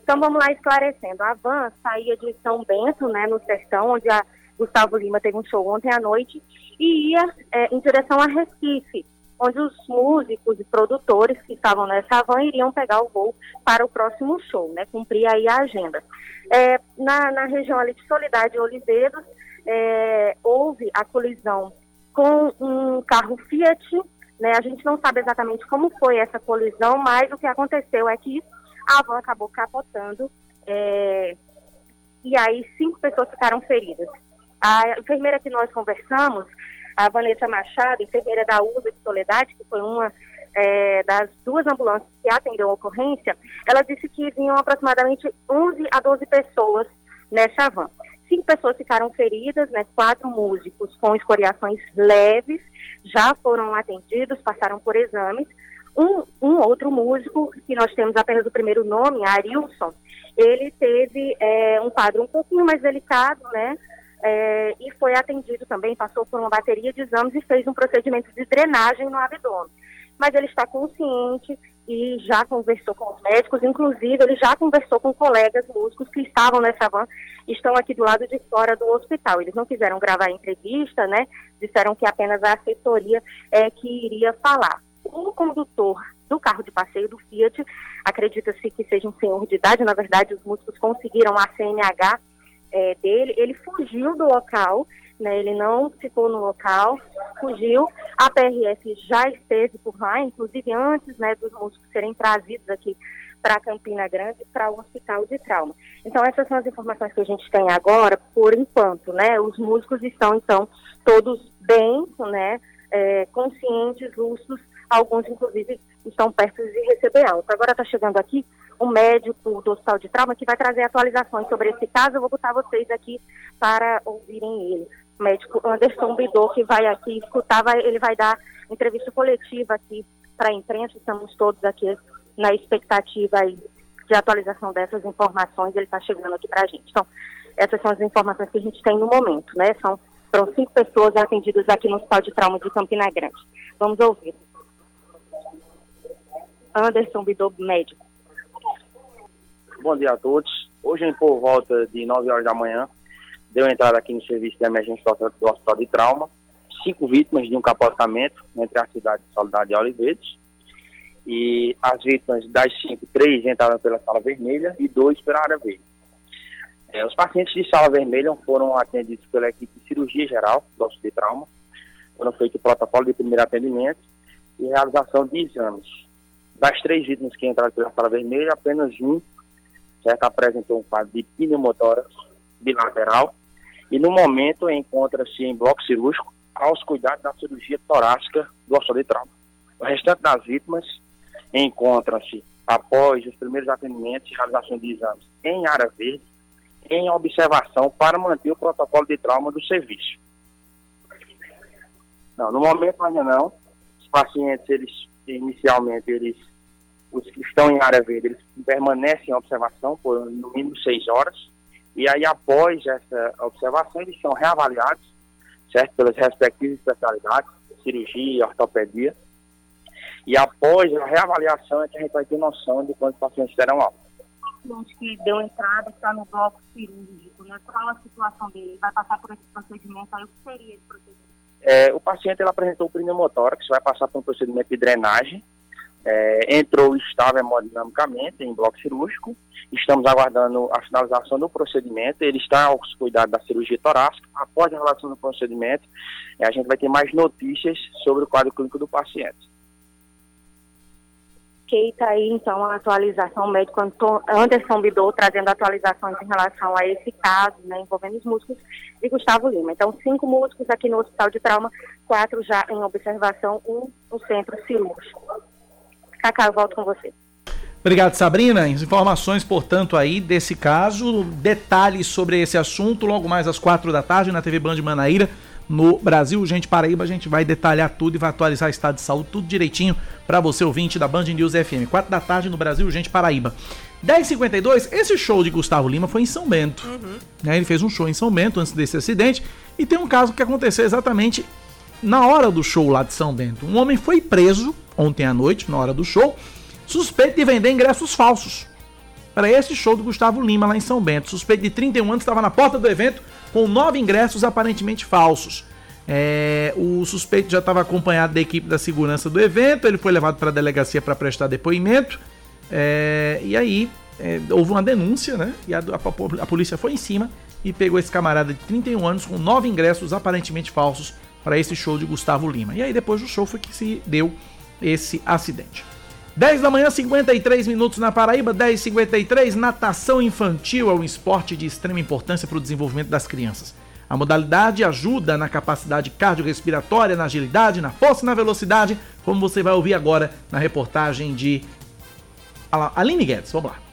Então vamos lá esclarecendo. A van saía de São Bento, né, no sertão, onde a Gustavo Lima teve um show ontem à noite, e ia é, em direção a Recife, onde os músicos e produtores que estavam nessa van iriam pegar o voo para o próximo show, né, cumprir aí a agenda. É, na, na, região ali de Solidade e Oliveiros, é, houve a colisão com um carro Fiat, né, a gente não sabe exatamente como foi essa colisão, mas o que aconteceu é que a van acabou capotando é, e aí cinco pessoas ficaram feridas. A enfermeira que nós conversamos, a Vanessa Machado, enfermeira da USA de Soledade, que foi uma é, das duas ambulâncias que atendeu a ocorrência, ela disse que vinham aproximadamente 11 a 12 pessoas nessa van. Cinco pessoas ficaram feridas, né, quatro músicos com escoriações leves já foram atendidos, passaram por exames. Um, um outro músico, que nós temos apenas o primeiro nome, Arilson, ele teve é, um quadro um pouquinho mais delicado, né? É, e foi atendido também, passou por uma bateria de exames e fez um procedimento de drenagem no abdômen mas ele está consciente e já conversou com os médicos, inclusive ele já conversou com colegas músicos que estavam nessa van, estão aqui do lado de fora do hospital. Eles não quiseram gravar a entrevista, né? Disseram que apenas a assessoria é que iria falar. O condutor do carro de passeio do Fiat, acredita-se que seja um senhor de idade, na verdade os músicos conseguiram a CNH é, dele, ele fugiu do local né, ele não ficou no local, fugiu. A PRF já esteve por lá, inclusive antes né, dos músicos serem trazidos aqui para Campina Grande, para o hospital de trauma. Então, essas são as informações que a gente tem agora, por enquanto, né? Os músicos estão, então, todos bem, né? É, conscientes, lúcidos, alguns, inclusive, estão perto de receber alta. Agora está chegando aqui o médico do Hospital de Trauma que vai trazer atualizações sobre esse caso. Eu vou botar vocês aqui para ouvirem ele médico Anderson Bidô, que vai aqui escutar, vai, ele vai dar entrevista coletiva aqui para a imprensa, estamos todos aqui na expectativa aí de atualização dessas informações, ele está chegando aqui para a gente. Então, essas são as informações que a gente tem no momento, né? São, foram cinco pessoas atendidas aqui no Hospital de Trauma de Campina Grande. Vamos ouvir. Anderson Bidô, médico. Bom dia a todos. Hoje, por volta de 9 horas da manhã, deu entrada aqui no serviço de emergência do Hospital de Trauma, cinco vítimas de um capotamento entre a cidade de Soledade e Olivetes. E as vítimas das cinco, três entraram pela sala vermelha e dois pela área verde. É, os pacientes de sala vermelha foram atendidos pela equipe de cirurgia geral do de trauma. Foram feitos o protocolo de primeiro atendimento e realização de exames. Das três vítimas que entraram pela sala vermelha, apenas um certo, apresentou um quadro de pneumotórax bilateral e no momento encontra-se em bloco cirúrgico aos cuidados da cirurgia torácica do de trauma. O restante das vítimas encontra-se após os primeiros atendimentos e realização de exames em área verde, em observação para manter o protocolo de trauma do serviço. Não, no momento ainda não. Os pacientes, eles inicialmente, eles, os que estão em área verde, eles permanecem em observação por no mínimo seis horas. E aí, após essa observação, eles são reavaliados, certo? Pelas respectivas especialidades, cirurgia, ortopedia. E após a reavaliação é que a gente vai ter noção de quantos pacientes terão alta. Paciente que deu entrada está no bloco cirúrgico, né? Qual a situação dele? Vai passar por esse procedimento aí? O que seria esse procedimento? É, o paciente ele apresentou pneumotórax, vai passar por um procedimento de drenagem, é, entrou estável hemodinamicamente em bloco cirúrgico, estamos aguardando a finalização do procedimento, ele está aos cuidados da cirurgia torácica, após a relação do procedimento, é, a gente vai ter mais notícias sobre o quadro clínico do paciente. Ok, está aí então a atualização, médico Anderson Bidou trazendo atualizações em relação a esse caso, né, envolvendo os músculos de Gustavo Lima. Então, cinco músculos aqui no Hospital de Trauma, quatro já em observação, um no centro cirúrgico. Cacá, eu volto com você. Obrigado, Sabrina. Informações, portanto, aí desse caso, detalhes sobre esse assunto, logo mais às quatro da tarde na TV Band Manaíra no Brasil. Gente, Paraíba, a gente vai detalhar tudo e vai atualizar o estado de saúde, tudo direitinho para você ouvinte da Band News FM. 4 da tarde no Brasil, gente, Paraíba. 10h52, esse show de Gustavo Lima foi em São Bento. Uhum. Né, ele fez um show em São Bento antes desse acidente e tem um caso que aconteceu exatamente na hora do show lá de São Bento. Um homem foi preso ontem à noite, na hora do show, suspeito de vender ingressos falsos para esse show do Gustavo Lima lá em São Bento. Suspeito de 31 anos estava na porta do evento com nove ingressos aparentemente falsos. É, o suspeito já estava acompanhado da equipe da segurança do evento, ele foi levado para a delegacia para prestar depoimento. É, e aí é, houve uma denúncia, né? E a, a, a, polícia foi em cima e pegou esse camarada de 31 anos com nove ingressos aparentemente falsos para esse show de Gustavo Lima. E aí depois do show foi que se deu esse acidente. 10 da manhã, 53 minutos na Paraíba, 10 53 Natação infantil é um esporte de extrema importância para o desenvolvimento das crianças. A modalidade ajuda na capacidade cardiorrespiratória, na agilidade, na força e na velocidade, como você vai ouvir agora na reportagem de Aline Guedes. Vamos lá.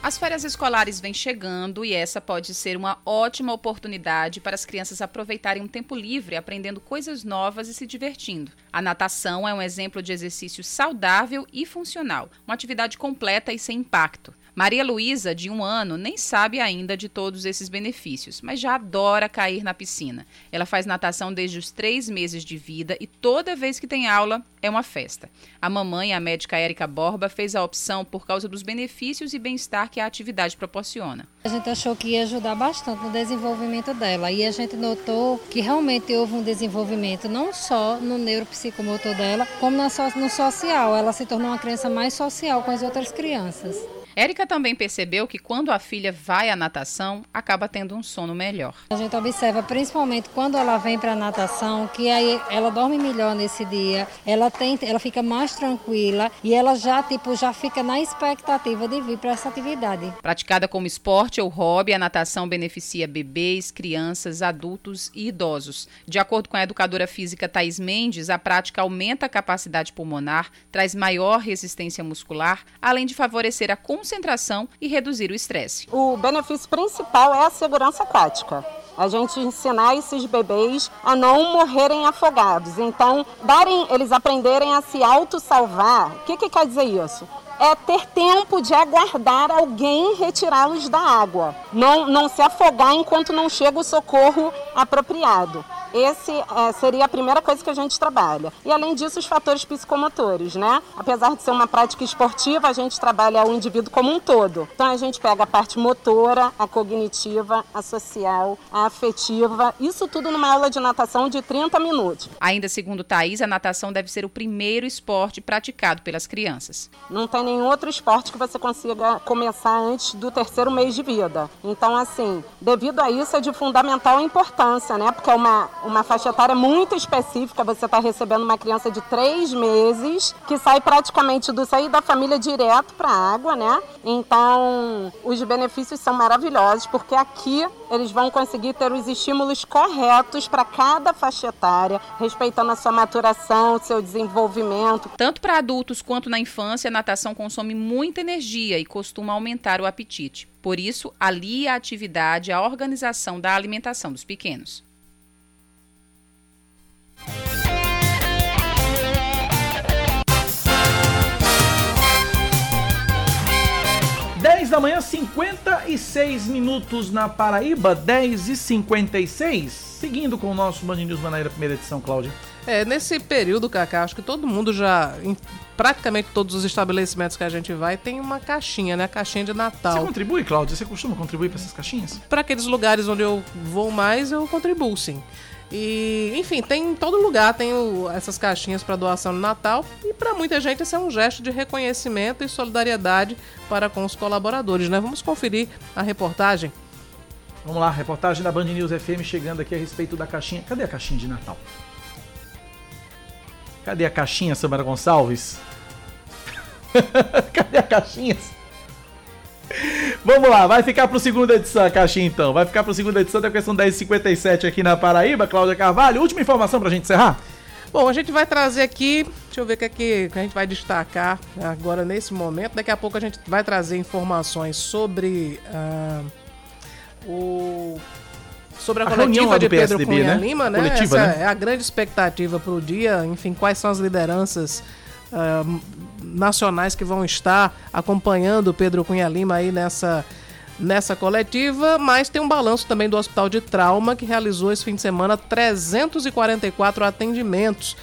As férias escolares vêm chegando e essa pode ser uma ótima oportunidade para as crianças aproveitarem um tempo livre aprendendo coisas novas e se divertindo. A natação é um exemplo de exercício saudável e funcional, uma atividade completa e sem impacto. Maria Luísa, de um ano, nem sabe ainda de todos esses benefícios, mas já adora cair na piscina. Ela faz natação desde os três meses de vida e toda vez que tem aula é uma festa. A mamãe, a médica Érica Borba, fez a opção por causa dos benefícios e bem-estar que a atividade proporciona. A gente achou que ia ajudar bastante no desenvolvimento dela e a gente notou que realmente houve um desenvolvimento não só no neuropsicomotor dela, como no social. Ela se tornou uma criança mais social com as outras crianças. Érica também percebeu que quando a filha vai à natação, acaba tendo um sono melhor. A gente observa principalmente quando ela vem para a natação, que aí ela dorme melhor nesse dia, ela tem, ela fica mais tranquila e ela já tipo já fica na expectativa de vir para essa atividade. Praticada como esporte ou hobby, a natação beneficia bebês, crianças, adultos e idosos. De acordo com a educadora física Thais Mendes, a prática aumenta a capacidade pulmonar, traz maior resistência muscular, além de favorecer a consciência concentração e reduzir o estresse. O benefício principal é a segurança aquática a gente ensinar esses bebês a não morrerem afogados. Então, darem, eles aprenderem a se auto-salvar. O que, que quer dizer isso? É ter tempo de aguardar alguém retirá-los da água. Não, não se afogar enquanto não chega o socorro apropriado. Esse é, seria a primeira coisa que a gente trabalha. E além disso, os fatores psicomotores, né? Apesar de ser uma prática esportiva, a gente trabalha o indivíduo como um todo. Então a gente pega a parte motora, a cognitiva, a social, a afetiva, isso tudo numa aula de natação de 30 minutos. Ainda segundo Thaís, a natação deve ser o primeiro esporte praticado pelas crianças. Não tem nenhum outro esporte que você consiga começar antes do terceiro mês de vida. Então, assim, devido a isso é de fundamental importância, né? Porque é uma, uma faixa etária muito específica, você está recebendo uma criança de três meses que sai praticamente do sair da família direto para a água, né? Então, os benefícios são maravilhosos, porque aqui eles vão conseguir ter os estímulos corretos para cada faixa etária, respeitando a sua maturação, seu desenvolvimento. Tanto para adultos quanto na infância, a natação consome muita energia e costuma aumentar o apetite. Por isso, alia a atividade à organização da alimentação dos pequenos. 10 da manhã, 56 minutos na Paraíba, 10 e 56. Seguindo com o nosso Band News Manaíra, primeira edição, Cláudia. É, nesse período, Cacá, acho que todo mundo já, em praticamente todos os estabelecimentos que a gente vai, tem uma caixinha, né? Caixinha de Natal. Você contribui, Cláudia? Você costuma contribuir para essas caixinhas? Para aqueles lugares onde eu vou mais, eu contribuo, sim. E, enfim, tem em todo lugar tem o, essas caixinhas para doação no Natal e para muita gente esse é um gesto de reconhecimento e solidariedade para com os colaboradores, né? Vamos conferir a reportagem. Vamos lá, reportagem da Band News FM chegando aqui a respeito da caixinha. Cadê a caixinha de Natal? Cadê a caixinha, Samara Gonçalves? Cadê a caixinha? Vamos lá, vai ficar pro segunda edição a caixinha então. Vai ficar pro segunda edição da questão 1057 aqui na Paraíba, Cláudia Carvalho. Última informação pra gente encerrar? Bom, a gente vai trazer aqui, deixa eu ver o que, é que a gente vai destacar agora nesse momento. Daqui a pouco a gente vai trazer informações sobre uh, o sobre a, a coletiva de Pedro PSDB, Cunha né? Lima, né? Coletiva, Essa né? é a grande expectativa para o dia. Enfim, quais são as lideranças uh, nacionais que vão estar acompanhando o Pedro Cunha Lima aí nessa, nessa coletiva, mas tem um balanço também do Hospital de Trauma, que realizou esse fim de semana 344 atendimentos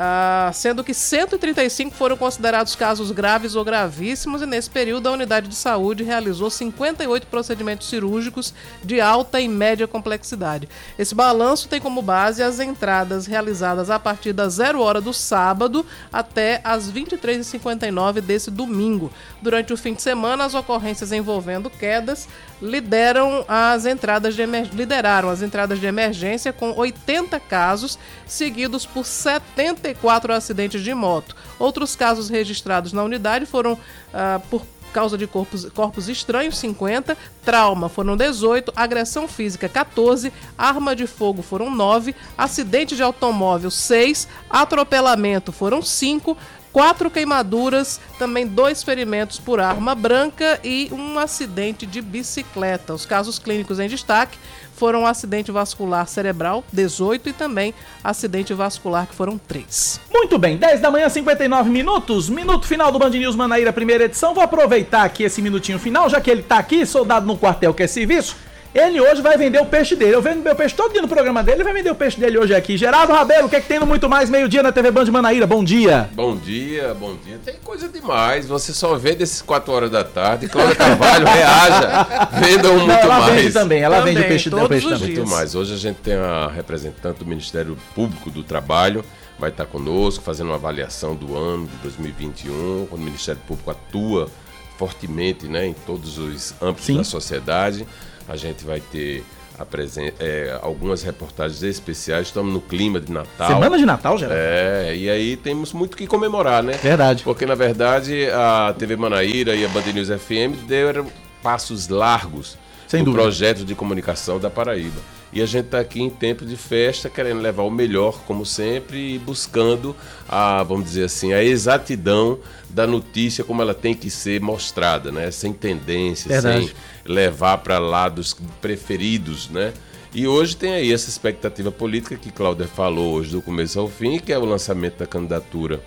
ah, sendo que 135 foram considerados casos graves ou gravíssimos, e nesse período a unidade de saúde realizou 58 procedimentos cirúrgicos de alta e média complexidade. Esse balanço tem como base as entradas realizadas a partir das 0 hora do sábado até as 23h59 desse domingo. Durante o fim de semana, as ocorrências envolvendo quedas lideram as entradas de emer... lideraram as entradas de emergência com 80 casos, seguidos por 74 acidentes de moto. Outros casos registrados na unidade foram ah, por causa de corpos, corpos estranhos, 50, trauma foram 18, agressão física 14, arma de fogo foram 9, acidente de automóvel 6, atropelamento foram 5, quatro queimaduras, também dois ferimentos por arma branca e um acidente de bicicleta. Os casos clínicos em destaque foram acidente vascular cerebral, 18, e também acidente vascular, que foram 3. Muito bem, 10 da manhã, 59 minutos, minuto final do Band News Manaíra, primeira edição. Vou aproveitar aqui esse minutinho final, já que ele está aqui, soldado no quartel, que é serviço. Ele hoje vai vender o peixe dele. Eu vendo meu peixe todo dia no programa dele, ele vai vender o peixe dele hoje aqui. Gerardo Rabelo, o que é que tem no Muito Mais meio-dia na TV Band de Manaíra? Bom dia. Bom dia, bom dia. Tem coisa demais. Você só vê desses 4 horas da tarde. Cláudia Carvalho, reaja. Vendam muito Não, ela mais. Vende também, ela também, vende o peixe, o peixe também. Muito mais. Hoje a gente tem a representante do Ministério Público do Trabalho vai estar conosco fazendo uma avaliação do ano de 2021, quando o Ministério Público atua fortemente né, em todos os âmbitos Sim. da sociedade. A gente vai ter é, algumas reportagens especiais. Estamos no clima de Natal. Semana de Natal, já. É, e aí temos muito que comemorar, né? Verdade. Porque, na verdade, a TV Manaíra e a Band News FM deram passos largos Sem no dúvida. projeto de comunicação da Paraíba. E a gente está aqui em tempo de festa, querendo levar o melhor, como sempre, e buscando a, vamos dizer assim, a exatidão da notícia como ela tem que ser mostrada, né? Sem tendência, Verdade. sem levar para lados preferidos, né? E hoje tem aí essa expectativa política que Cláudia falou hoje do começo ao fim, que é o lançamento da candidatura.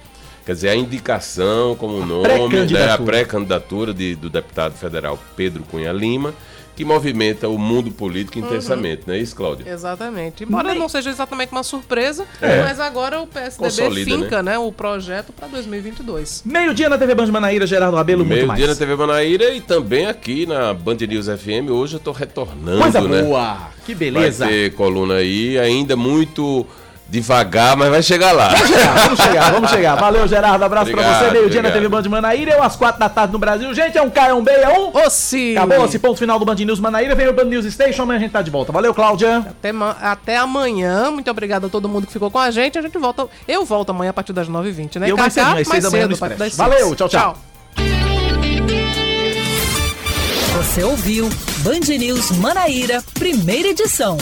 Quer dizer, a indicação como a nome, né, a pré-candidatura de, do deputado federal Pedro Cunha Lima, que movimenta o mundo político intensamente, não é isso, Cláudio? Exatamente. Embora Nem- não seja exatamente uma surpresa, É. mas agora o PSDB Consolida, finca né? o projeto para 2022. Meio-dia na TV Band de Manaíra, Gerardo Rabelo, muito Meio mais. dia na TV Manaíra e também aqui na Band News FM. Hoje eu tô retornando, Coisa né? boa, que beleza. Vai ter coluna aí, ainda muito devagar, mas vai chegar lá. Vamos chegar, vamos chegar, vamos chegar. Valeu, Gerardo. Abraço pra Obrigado, você. Meio-dia na. TV Band de Manaíra. Eu às quatro da tarde no Brasil. Gente, é um K, é um B, é um. Ossi! Acabou esse ponto final do Band News Manaíra. Vem o Band News Station. Amanhã a gente tá de volta. Valeu, Cláudia. Até, até amanhã. Muito obrigado a todo mundo que ficou com a gente. A gente volta. Eu volto amanhã a partir das 9h20, né? E eu mais Cacá, seis da manhã no a partir das. Valeu, tchau, tchau. Você ouviu Band News Manaíra, primeira edição.